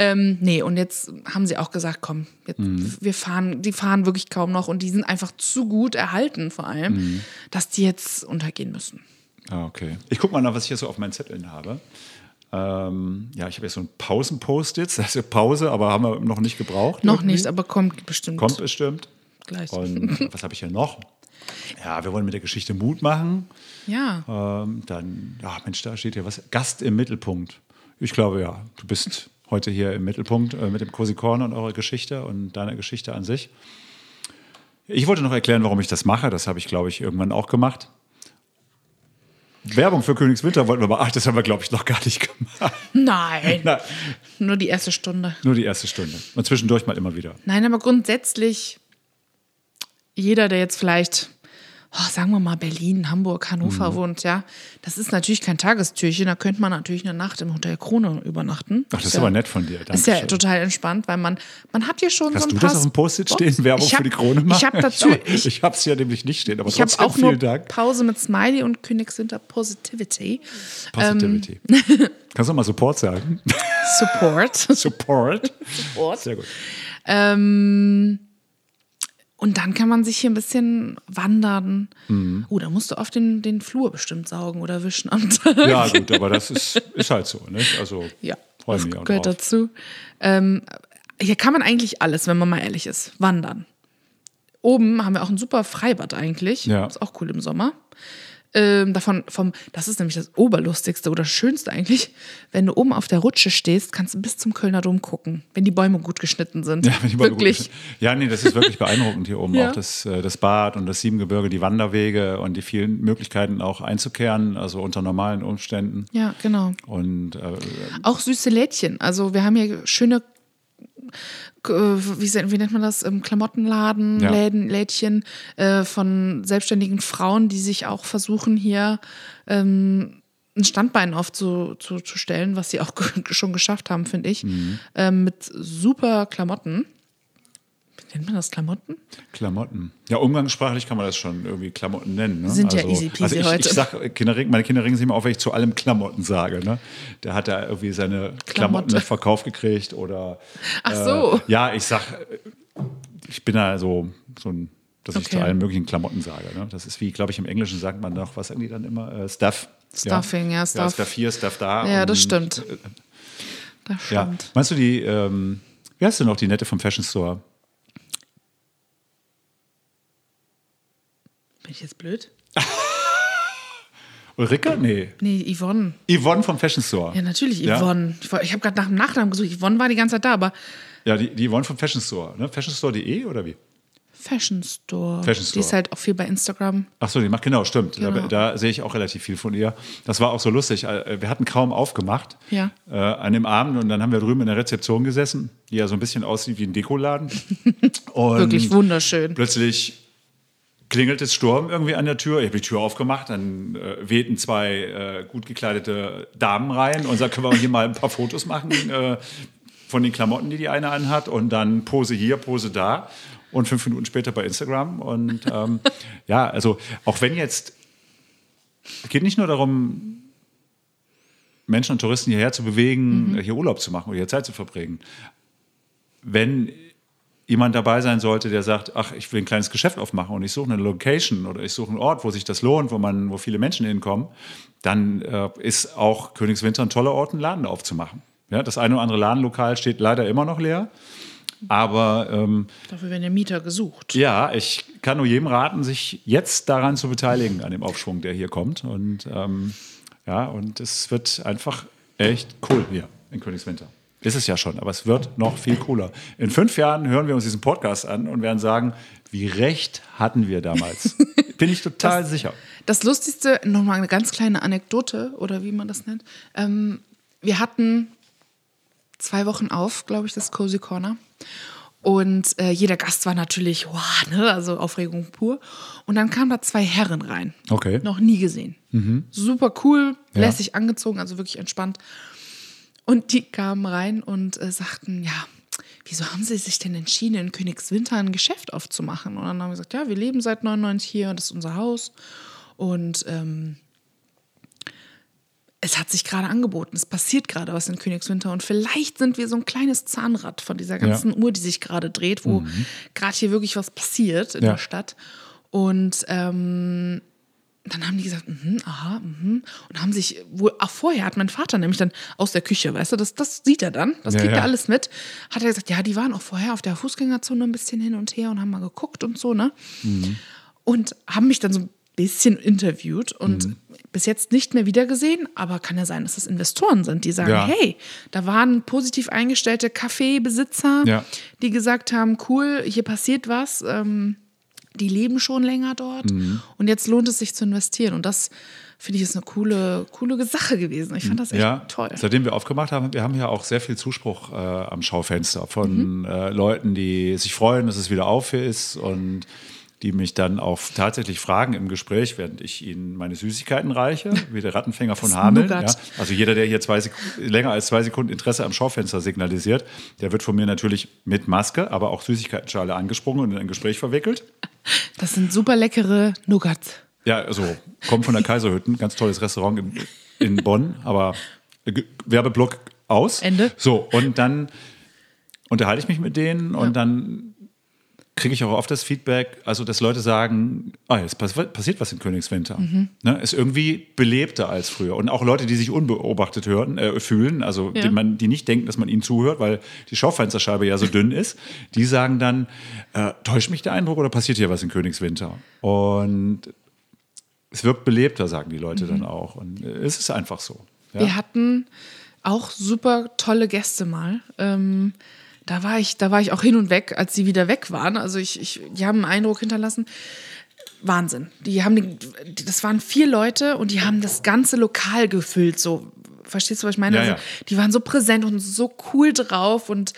Ähm, nee, und jetzt haben sie auch gesagt, komm, jetzt, Mhm. wir fahren, die fahren wirklich kaum noch und die sind einfach zu gut erhalten vor allem, Mhm. dass die jetzt untergehen müssen. Ah, okay. Ich gucke mal nach, was ich hier so auf meinen Zetteln habe. Ähm, ja, ich habe jetzt so ein Pausen-Post-its. Das ist ja Pause, aber haben wir noch nicht gebraucht. Noch irgendwie. nicht, aber kommt bestimmt Kommt bestimmt. gleich. Und was habe ich hier noch? Ja, wir wollen mit der Geschichte Mut machen. Ja, Ähm, dann, ja, Mensch, da steht hier was. Gast im Mittelpunkt. Ich glaube, ja, du bist heute hier im Mittelpunkt äh, mit dem Cosi Corner und eurer Geschichte und deiner Geschichte an sich. Ich wollte noch erklären, warum ich das mache. Das habe ich, glaube ich, irgendwann auch gemacht. Werbung für Königswinter wollten wir aber, ach, das haben wir, glaube ich, noch gar nicht gemacht. nein, Na, nur die erste Stunde. nur die erste Stunde. Und zwischendurch mal immer wieder. Nein, aber grundsätzlich, jeder, der jetzt vielleicht, oh, sagen wir mal, Berlin, Hamburg, Hannover Mhm. wohnt, ja, das ist natürlich kein Tagestürchen. Da könnte man natürlich eine Nacht im Hotel Krone übernachten. Ach, das ist ja, aber nett von dir. Ist ja Dankeschön. total entspannt, weil man, man hat hier schon Hast so ein du das auf dem Post-it stehen? Werbung hab, für die Krone machen? Ich habe dazu, Ich, habe es ja nämlich nicht stehen, aber ich habe trotzdem auch vielen Dank. Pause mit Smiley und Königswinter Positivity. Positivity. Kannst du mal Support sagen? Support. Support. Support. Sehr gut. Ähm, und dann kann man sich hier ein bisschen wandern. Mhm. Oh, da musst du auf den, den Flur bestimmt saugen oder wischen am Tag. Ja, gut, aber das ist, ist halt so. Nicht? Also Ja, das gehört dazu. Ähm, hier kann man eigentlich alles, wenn man mal ehrlich ist. Wandern. Oben haben wir auch ein super Freibad eigentlich. Ja. Ist auch cool im Sommer. Ähm, davon, vom, das ist nämlich das Oberlustigste oder Schönste eigentlich. Wenn du oben auf der Rutsche stehst, kannst du bis zum Kölner Dom gucken, wenn die Bäume gut geschnitten sind. Ja, wenn die Bäume gut Wirklich. geschnitten- Ja, nee, das ist wirklich beeindruckend hier oben. Ja. Auch das, äh, das Bad und das Siebengebirge, die Wanderwege und die vielen Möglichkeiten auch einzukehren, also unter normalen Umständen. Ja, genau. Und äh, Auch süße Lädchen. Also wir haben hier schöne, wie, se- wie nennt man das, Ähm, Klamottenladen, Ja. Läden, Lädchen äh, von selbstständigen Frauen, die sich auch versuchen hier ähm, ein Standbein aufzustellen, zu, stellen, was sie auch schon geschafft haben, finde ich, Mhm. ähm, mit super Klamotten. Nennt man das, Klamotten? Klamotten. Ja, umgangssprachlich kann man das schon irgendwie Klamotten nennen. Ne? Sind ja also, easy peasy also ich, heute. Ich sag, Kinder meine Kinder regen sich immer auf, wenn ich zu allem Klamotten sage. Ne? Der hat da irgendwie seine Klamotten Klamotte. mit Verkauf gekriegt oder. Ach so. Äh, ja, ich sag, äh, ich bin da so, so ein, dass ich Okay. zu allen möglichen Klamotten sage. Ne? Das ist wie, glaube ich, im Englischen sagt man noch, was sagen die dann immer? Äh, Stuff. Stuffing, ja, Ja, Stuff. Stuff hier, Stuff da. Ja, das und, stimmt. äh, Das Ja. stimmt. Meinst du die, ähm, wie heißt du noch, die nette vom Fashion Store? Bin ich jetzt blöd? Ulrike? Nee. Nee, Yvonne. Yvonne vom Fashion Store. Ja, natürlich Ja? Yvonne. Ich, woll- ich habe gerade nach dem Nachnamen gesucht. Yvonne war die ganze Zeit da, aber Ja, die, die Yvonne vom Fashion Store. Ne? Fashionstore.de oder wie? Fashion Store. Fashion Die Store. ist halt auch viel bei Instagram. Ach so, die macht genau, stimmt. Da, Genau. da sehe ich auch relativ viel von ihr. Das war auch so lustig. Äh, Wir hatten kaum aufgemacht Ja. äh, an dem Abend und dann haben wir drüben in der Rezeption gesessen, die ja so ein bisschen aussieht wie ein Dekoladen. Wirklich wunderschön. Plötzlich klingelt es Sturm irgendwie an der Tür. Ich habe die Tür aufgemacht, dann äh, wehten zwei äh, gut gekleidete Damen rein und sagten, können wir hier mal ein paar Fotos machen äh, von den Klamotten, die die eine anhat und dann Pose hier, Pose da und fünf Minuten später bei Instagram. Und ähm, ja, also auch wenn jetzt, es geht nicht nur darum, Menschen und Touristen hierher zu bewegen, hier Urlaub zu machen oder hier Zeit zu verbringen. Wenn jemand dabei sein sollte, der sagt, ach, ich will ein kleines Geschäft aufmachen und ich suche eine Location oder ich suche einen Ort, wo sich das lohnt, wo man, wo viele Menschen hinkommen, dann äh, ist auch Königswinter ein toller Ort, einen Laden aufzumachen. Ja, das eine oder andere Ladenlokal steht leider immer noch leer. Aber ähm, Dafür werden ja Mieter gesucht. ja, ich kann nur jedem raten, sich jetzt daran zu beteiligen, an dem Aufschwung, der hier kommt. Und ähm, ja, und es wird einfach echt cool hier in Königswinter. Ist es ja schon, aber es wird noch viel cooler. In fünf Jahren hören wir uns diesen Podcast an und werden sagen, wie recht hatten wir damals. Bin ich total sicher. Das Lustigste, nochmal eine ganz kleine Anekdote oder wie man das nennt. Ähm, wir hatten zwei Wochen auf, glaube ich, das Cozy Corner. Und äh, jeder Gast war natürlich, wow, ne, also Aufregung pur. Und dann kamen da zwei Herren rein. Okay. Noch nie gesehen. Super cool, Ja. lässig angezogen, also wirklich entspannt. Und die kamen rein und äh, sagten, ja, wieso haben Sie sich denn entschieden, in Königswinter ein Geschäft aufzumachen? Und dann haben wir gesagt, ja, wir leben seit 99 hier, das ist unser Haus. Und ähm, es hat sich gerade angeboten, es passiert gerade was in Königswinter und vielleicht sind wir so ein kleines Zahnrad von dieser ganzen Uhr, die sich gerade dreht, wo gerade hier wirklich was passiert in Ja. der Stadt. Und ähm, dann haben die gesagt, mhm, aha, mhm. Und haben sich, wohl, auch vorher hat mein Vater nämlich dann aus der Küche, weißt du, das, das sieht er dann, das Ja, kriegt ja. er alles mit, hat er gesagt, ja, die waren auch vorher auf der Fußgängerzone ein bisschen hin und her und haben mal geguckt und so, ne? Und haben mich dann so ein bisschen interviewt und bis jetzt nicht mehr wiedergesehen, aber kann ja sein, dass das Investoren sind, die sagen, Ja. hey, da waren positiv eingestellte Kaffeebesitzer, die gesagt haben, cool, hier passiert was, ähm, die leben schon länger dort und jetzt lohnt es sich zu investieren. Und das finde ich ist eine coole, coole Sache gewesen. Ich fand das echt Ja, toll. seitdem wir aufgemacht haben, wir haben ja auch sehr viel Zuspruch äh, am Schaufenster von äh, Leuten, die sich freuen, dass es wieder auf ist und die mich dann auch tatsächlich fragen im Gespräch, während ich ihnen meine Süßigkeiten reiche, wie der Rattenfänger von Hameln. Ja. Also jeder, der hier zwei länger als zwei Sekunden Interesse am Schaufenster signalisiert, der wird von mir natürlich mit Maske, aber auch Süßigkeitenschale angesprungen und in ein Gespräch verwickelt. Das sind super leckere Nougats. Ja, also kommt von der Kaiserhütten, ganz tolles Restaurant in, in Bonn, aber Werbeblock aus. Ende. So, und dann unterhalte ich mich mit denen und dann kriege ich auch oft das Feedback, also dass Leute sagen, ah, jetzt passiert was in Königswinter. Mhm. Ne, ist irgendwie belebter als früher. Und auch Leute, die sich unbeobachtet hören, äh, fühlen, also ja. die, man, die nicht denken, dass man ihnen zuhört, weil die Schaufensterscheibe ja so dünn ist, die sagen dann, äh, täuscht mich der Eindruck oder passiert hier was in Königswinter? Und es wirkt belebter, sagen die Leute mhm. dann auch. Und äh, es ist einfach so. Ja? Wir hatten auch super tolle Gäste mal. Ähm, da war ich, da war ich auch hin und weg, als sie wieder weg waren. Also ich, ich die haben einen Eindruck hinterlassen. Wahnsinn. Die haben die, das waren vier Leute und die haben das ganze Lokal gefüllt. So, verstehst du, was ich meine? Ja, also, Die waren so präsent und so cool drauf und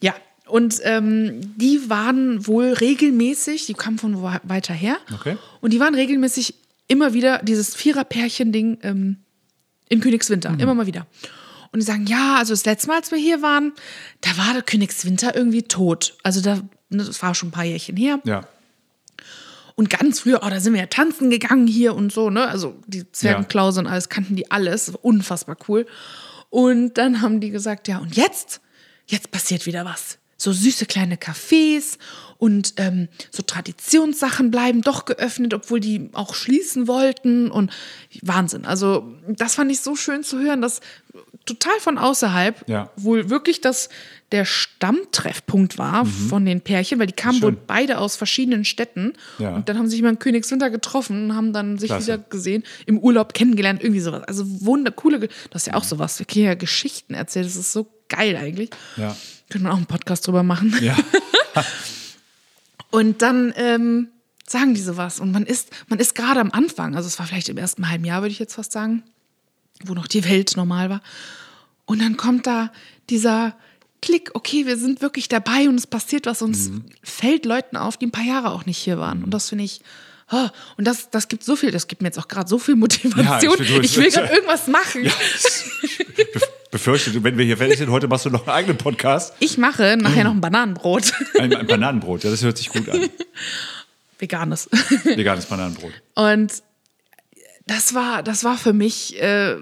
ja. Und ähm, die waren wohl regelmäßig, die kamen von weiter her. Okay. Und die waren regelmäßig immer wieder dieses Vierer-Pärchen-Ding ähm, in Königswinter. Mhm. Immer mal wieder. Und die sagen, ja, also das letzte Mal, als wir hier waren, da war der Königswinter irgendwie tot. Also da, ne, das war schon ein paar Jährchen her. Ja. Und ganz früher, oh, da sind wir ja tanzen gegangen hier und so, ne? Also die Zwergenklause und alles kannten die alles. Unfassbar cool. Und dann haben die gesagt, ja, und jetzt? Jetzt passiert wieder was. So süße kleine Cafés und ähm, so Traditionssachen bleiben doch geöffnet, obwohl die auch schließen wollten. Und Wahnsinn. Also, das fand ich so schön zu hören, dass total von außerhalb ja. wohl wirklich das der Stammtreffpunkt war mhm. von den Pärchen, weil die kamen wohl beide aus verschiedenen Städten. Ja. Und dann haben sie sich mal in Königswinter getroffen und haben dann sich Klasse. wieder gesehen, im Urlaub kennengelernt, irgendwie sowas. Also wunder, coole, das ist ja auch sowas. Wir können ja Geschichten erzählen, das ist so geil eigentlich. Ja. Können wir auch einen Podcast drüber machen. Ja. und dann ähm, sagen die sowas. Und man ist, man ist gerade am Anfang, also es war vielleicht im ersten halben Jahr, würde ich jetzt fast sagen wo noch die Welt normal war. Und dann kommt da dieser Klick, okay, wir sind wirklich dabei und es passiert was und mhm. fällt Leuten auf, die ein paar Jahre auch nicht hier waren. Und das finde ich, oh, und das, das gibt so viel, das gibt mir jetzt auch gerade so viel Motivation. Ja, ich, ich will gerade irgendwas machen. Ja, befürchte, wenn wir hier fertig sind, heute machst du noch einen eigenen Podcast. Ich mache nachher noch ein Bananenbrot. Ein, ein Bananenbrot, ja, das hört sich gut an. Veganes. Veganes Bananenbrot. Und das war, das war für mich, äh,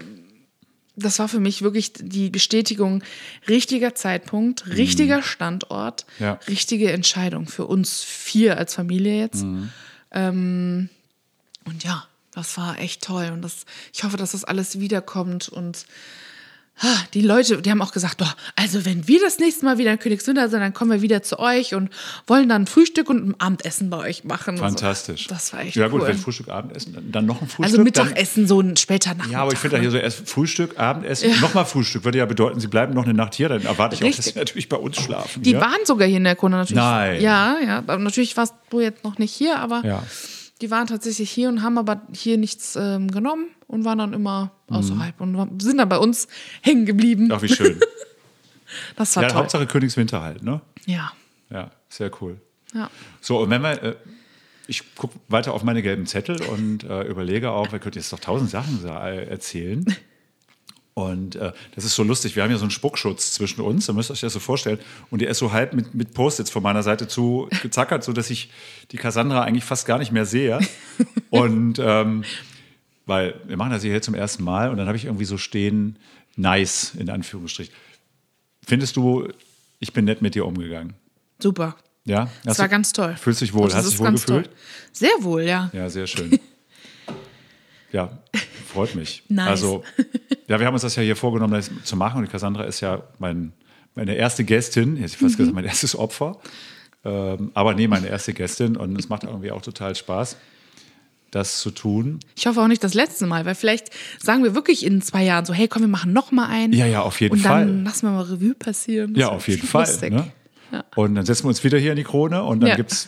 das war für mich wirklich die Bestätigung, richtiger Zeitpunkt, mhm. richtiger mhm. Standort, ja. richtige Entscheidung für uns vier als Familie jetzt. Mhm. Ähm, und ja, das war echt toll. Und das, ich hoffe, dass das alles wiederkommt und die Leute, die haben auch gesagt, doch, also wenn wir das nächste Mal wieder in Königswinter sind, dann kommen wir wieder zu euch und wollen dann ein Frühstück und ein Abendessen bei euch machen. Fantastisch. So. Das war echt Ja gut, cool. wenn Frühstück, Abendessen, dann noch ein Frühstück. Also Mittagessen, so ein später Nachmittag. Ja, aber ich finde da hier so erst Frühstück, Abendessen, ja. nochmal Frühstück. Würde ja bedeuten, sie bleiben noch eine Nacht hier, dann erwarte ich Richtig. auch, dass sie natürlich bei uns schlafen. Die ja? waren sogar hier in der Kunde natürlich. Nein. Ja, ja. Natürlich warst du jetzt noch nicht hier, aber... Ja die waren tatsächlich hier und haben aber hier nichts ähm, genommen und waren dann immer mhm. außerhalb und sind dann bei uns hängen geblieben. Ach, wie schön. das war ja, toll. Hauptsache Königswinter halt, ne? Ja. Ja, sehr cool. Ja. So, und wenn wir, äh, ich gucke weiter auf meine gelben Zettel und äh, überlege auch, wir könnten jetzt doch tausend Sachen äh, erzählen. Und äh, das ist so lustig. Wir haben ja so einen Spuckschutz zwischen uns, da müsst ihr euch das so vorstellen. Und der ist so halb mit, mit Post-its von meiner Seite zu gezackert, sodass ich die Cassandra eigentlich fast gar nicht mehr sehe. und ähm, weil wir machen das hier zum ersten Mal und dann habe ich irgendwie so stehen, nice, in Anführungsstrichen. Findest du, ich bin nett mit dir umgegangen? Super. Ja? Das war ganz toll. Fühlst dich wohl? Hast du dich wohl gefühlt? Toll. Sehr wohl, ja. Ja, sehr schön. Ja, freut mich. nice. Also, ja, wir haben uns das ja hier vorgenommen, das zu machen. Und Cassandra ist ja mein, meine erste Gästin, jetzt fast mhm. gesagt, mein erstes Opfer. Ähm, aber nee, meine erste Gästin. Und es macht irgendwie auch total Spaß, das zu tun. Ich hoffe auch nicht das letzte Mal, weil vielleicht sagen wir wirklich in zwei Jahren so, hey, komm, wir machen noch mal einen. Ja, ja, auf jeden Fall. Und dann lassen wir mal Revue passieren. Das ja, auf jeden Fall. Ne? Ja. Und dann setzen wir uns wieder hier in die Krone und dann ja. gibt es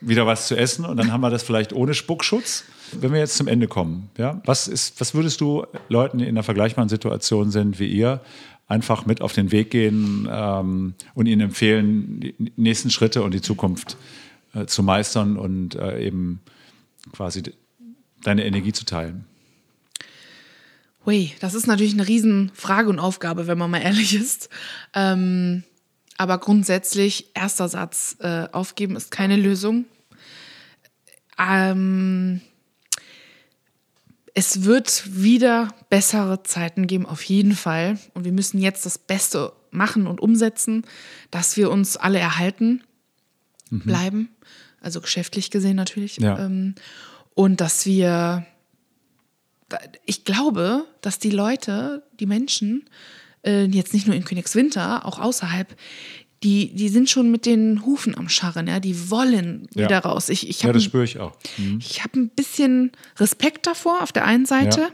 wieder was zu essen und dann haben wir das vielleicht ohne Spuckschutz. Wenn wir jetzt zum Ende kommen, ja, was, ist, was würdest du Leuten, die in einer vergleichbaren Situation sind wie ihr, einfach mit auf den Weg gehen ähm, und ihnen empfehlen, die nächsten Schritte und die Zukunft äh, zu meistern und äh, eben quasi deine Energie zu teilen? Hui, das ist natürlich eine Riesenfrage und Aufgabe, wenn man mal ehrlich ist. Ähm, aber grundsätzlich, erster Satz, äh, aufgeben ist keine Lösung. Ähm, es wird wieder bessere Zeiten geben, auf jeden Fall. Und wir müssen jetzt das Beste machen und umsetzen, dass wir uns alle erhalten. bleiben. Also geschäftlich gesehen natürlich. Ja. Ähm, und dass wir, ich glaube, dass die Leute, die Menschen, äh, jetzt nicht nur in Königswinter, auch außerhalb, die, die sind schon mit den Hufen am Scharren, ja, die wollen Ja. wieder raus. Ich, ich Ja, habe das spüre ich auch. ich habe ein bisschen Respekt davor auf der einen Seite, Ja.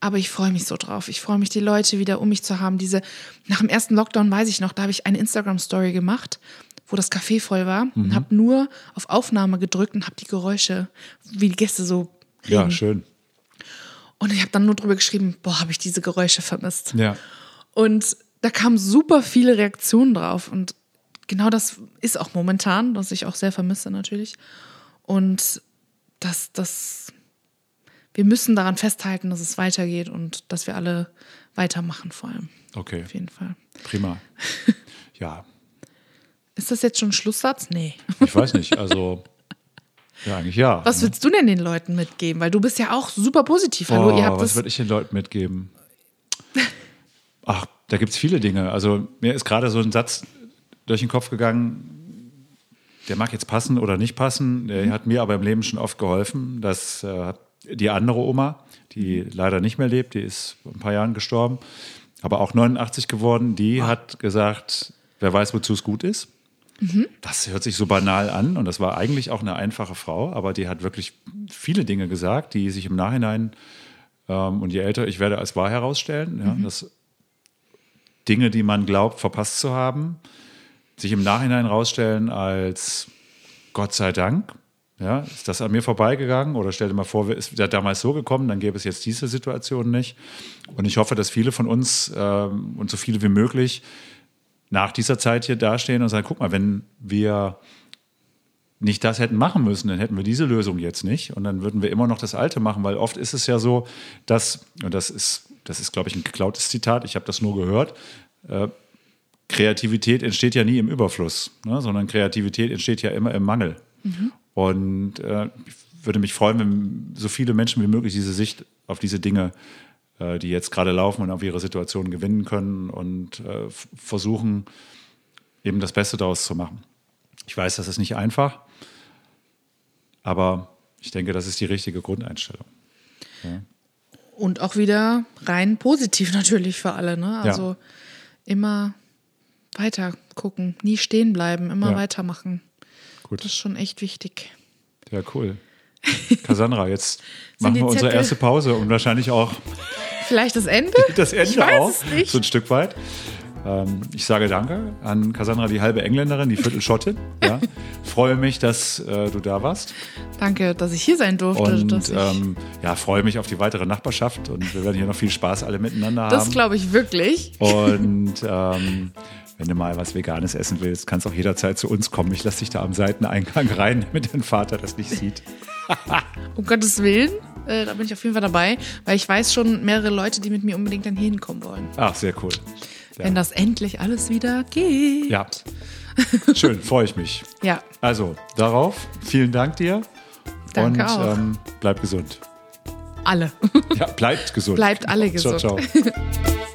aber ich freue mich so drauf. Ich freue mich, die Leute wieder um mich zu haben. Diese nach dem ersten Lockdown weiß ich noch, da habe ich eine Instagram Story gemacht, wo das Café voll war und habe nur auf Aufnahme gedrückt und habe die Geräusche, wie die Gäste so Ja, reden. schön. Und ich habe dann nur drüber geschrieben, boah, habe ich diese Geräusche vermisst. Ja. Und da kamen super viele Reaktionen drauf. Und genau das ist auch momentan, was ich auch sehr vermisse natürlich. Und dass das, wir müssen daran festhalten, dass es weitergeht und dass wir alle weitermachen vor allem. Okay, Auf jeden Fall. prima. Ja, Ist das jetzt schon ein Schlusssatz? Nee. ich weiß nicht. Also, ja, eigentlich ja. Was willst du denn den Leuten mitgeben? Weil du bist ja auch super positiv. Hallo, Boah, ihr habt was das. würde ich den Leuten mitgeben? Ach, da gibt es viele Dinge. Also mir ist gerade so ein Satz durch den Kopf gegangen, der mag jetzt passen oder nicht passen. Der hat mir aber im Leben schon oft geholfen. dass äh, die andere Oma, die leider nicht mehr lebt, die ist vor ein paar Jahren gestorben, aber auch 89 geworden, die hat gesagt, wer weiß, wozu es gut ist. Das hört sich so banal an und das war eigentlich auch eine einfache Frau, aber die hat wirklich viele Dinge gesagt, die sich im Nachhinein ähm, und je älter ich werde, als wahr herausstellen, ja, dass Dinge, die man glaubt, verpasst zu haben, sich im Nachhinein herausstellen als Gott sei Dank. Ja, ist das an mir vorbeigegangen oder stell dir mal vor, ist ja damals so gekommen, dann gäbe es jetzt diese Situation nicht. Und ich hoffe, dass viele von uns ähm, und so viele wie möglich nach dieser Zeit hier dastehen und sagen, guck mal, wenn wir nicht das hätten machen müssen, dann hätten wir diese Lösung jetzt nicht und dann würden wir immer noch das Alte machen, weil oft ist es ja so, dass, und das ist, das ist glaube ich, ein geklautes Zitat, ich habe das nur gehört, äh, Kreativität entsteht ja nie im Überfluss, ne, sondern Kreativität entsteht ja immer im Mangel. Und äh, ich würde mich freuen, wenn so viele Menschen wie möglich diese Sicht auf diese Dinge, die jetzt gerade laufen und auf ihre Situation gewinnen können und äh, versuchen, eben das Beste daraus zu machen. Ich weiß, das ist nicht einfach, aber ich denke, das ist die richtige Grundeinstellung. Und auch wieder rein positiv natürlich für alle. Ne? Also immer weiter gucken, nie stehen bleiben, immer Ja. weitermachen. Gut. Das ist schon echt wichtig. Ja, cool. Cassandra, jetzt machen wir unsere erste Pause und wahrscheinlich auch Vielleicht das Ende? das Ende ich weiß auch, es nicht. so ein Stück weit. Ähm, ich sage Danke an Cassandra, die halbe Engländerin, die Viertelschottin. Ja. freue mich, dass äh, du da warst Danke, dass ich hier sein durfte. und ähm, ja, freue mich auf die weitere Nachbarschaft und wir werden hier noch viel Spaß alle miteinander das haben. glaube ich wirklich. Und ähm, wenn du mal was Veganes essen willst, kannst auch jederzeit zu uns kommen. Ich lasse dich da am Seiteneingang rein, damit dein Vater das nicht sieht. Um Gottes Willen, äh, da bin ich auf jeden Fall dabei, weil ich weiß schon mehrere Leute, die mit mir unbedingt dann hinkommen wollen. Ach, sehr cool. Wenn das endlich alles wieder geht. Ja, schön, freue ich mich. Ja, Also, darauf, vielen Dank dir. Danke und auch. Ähm, bleib gesund. alle. Ja, bleibt gesund. Bleibt alle gesund. Ciao, ciao.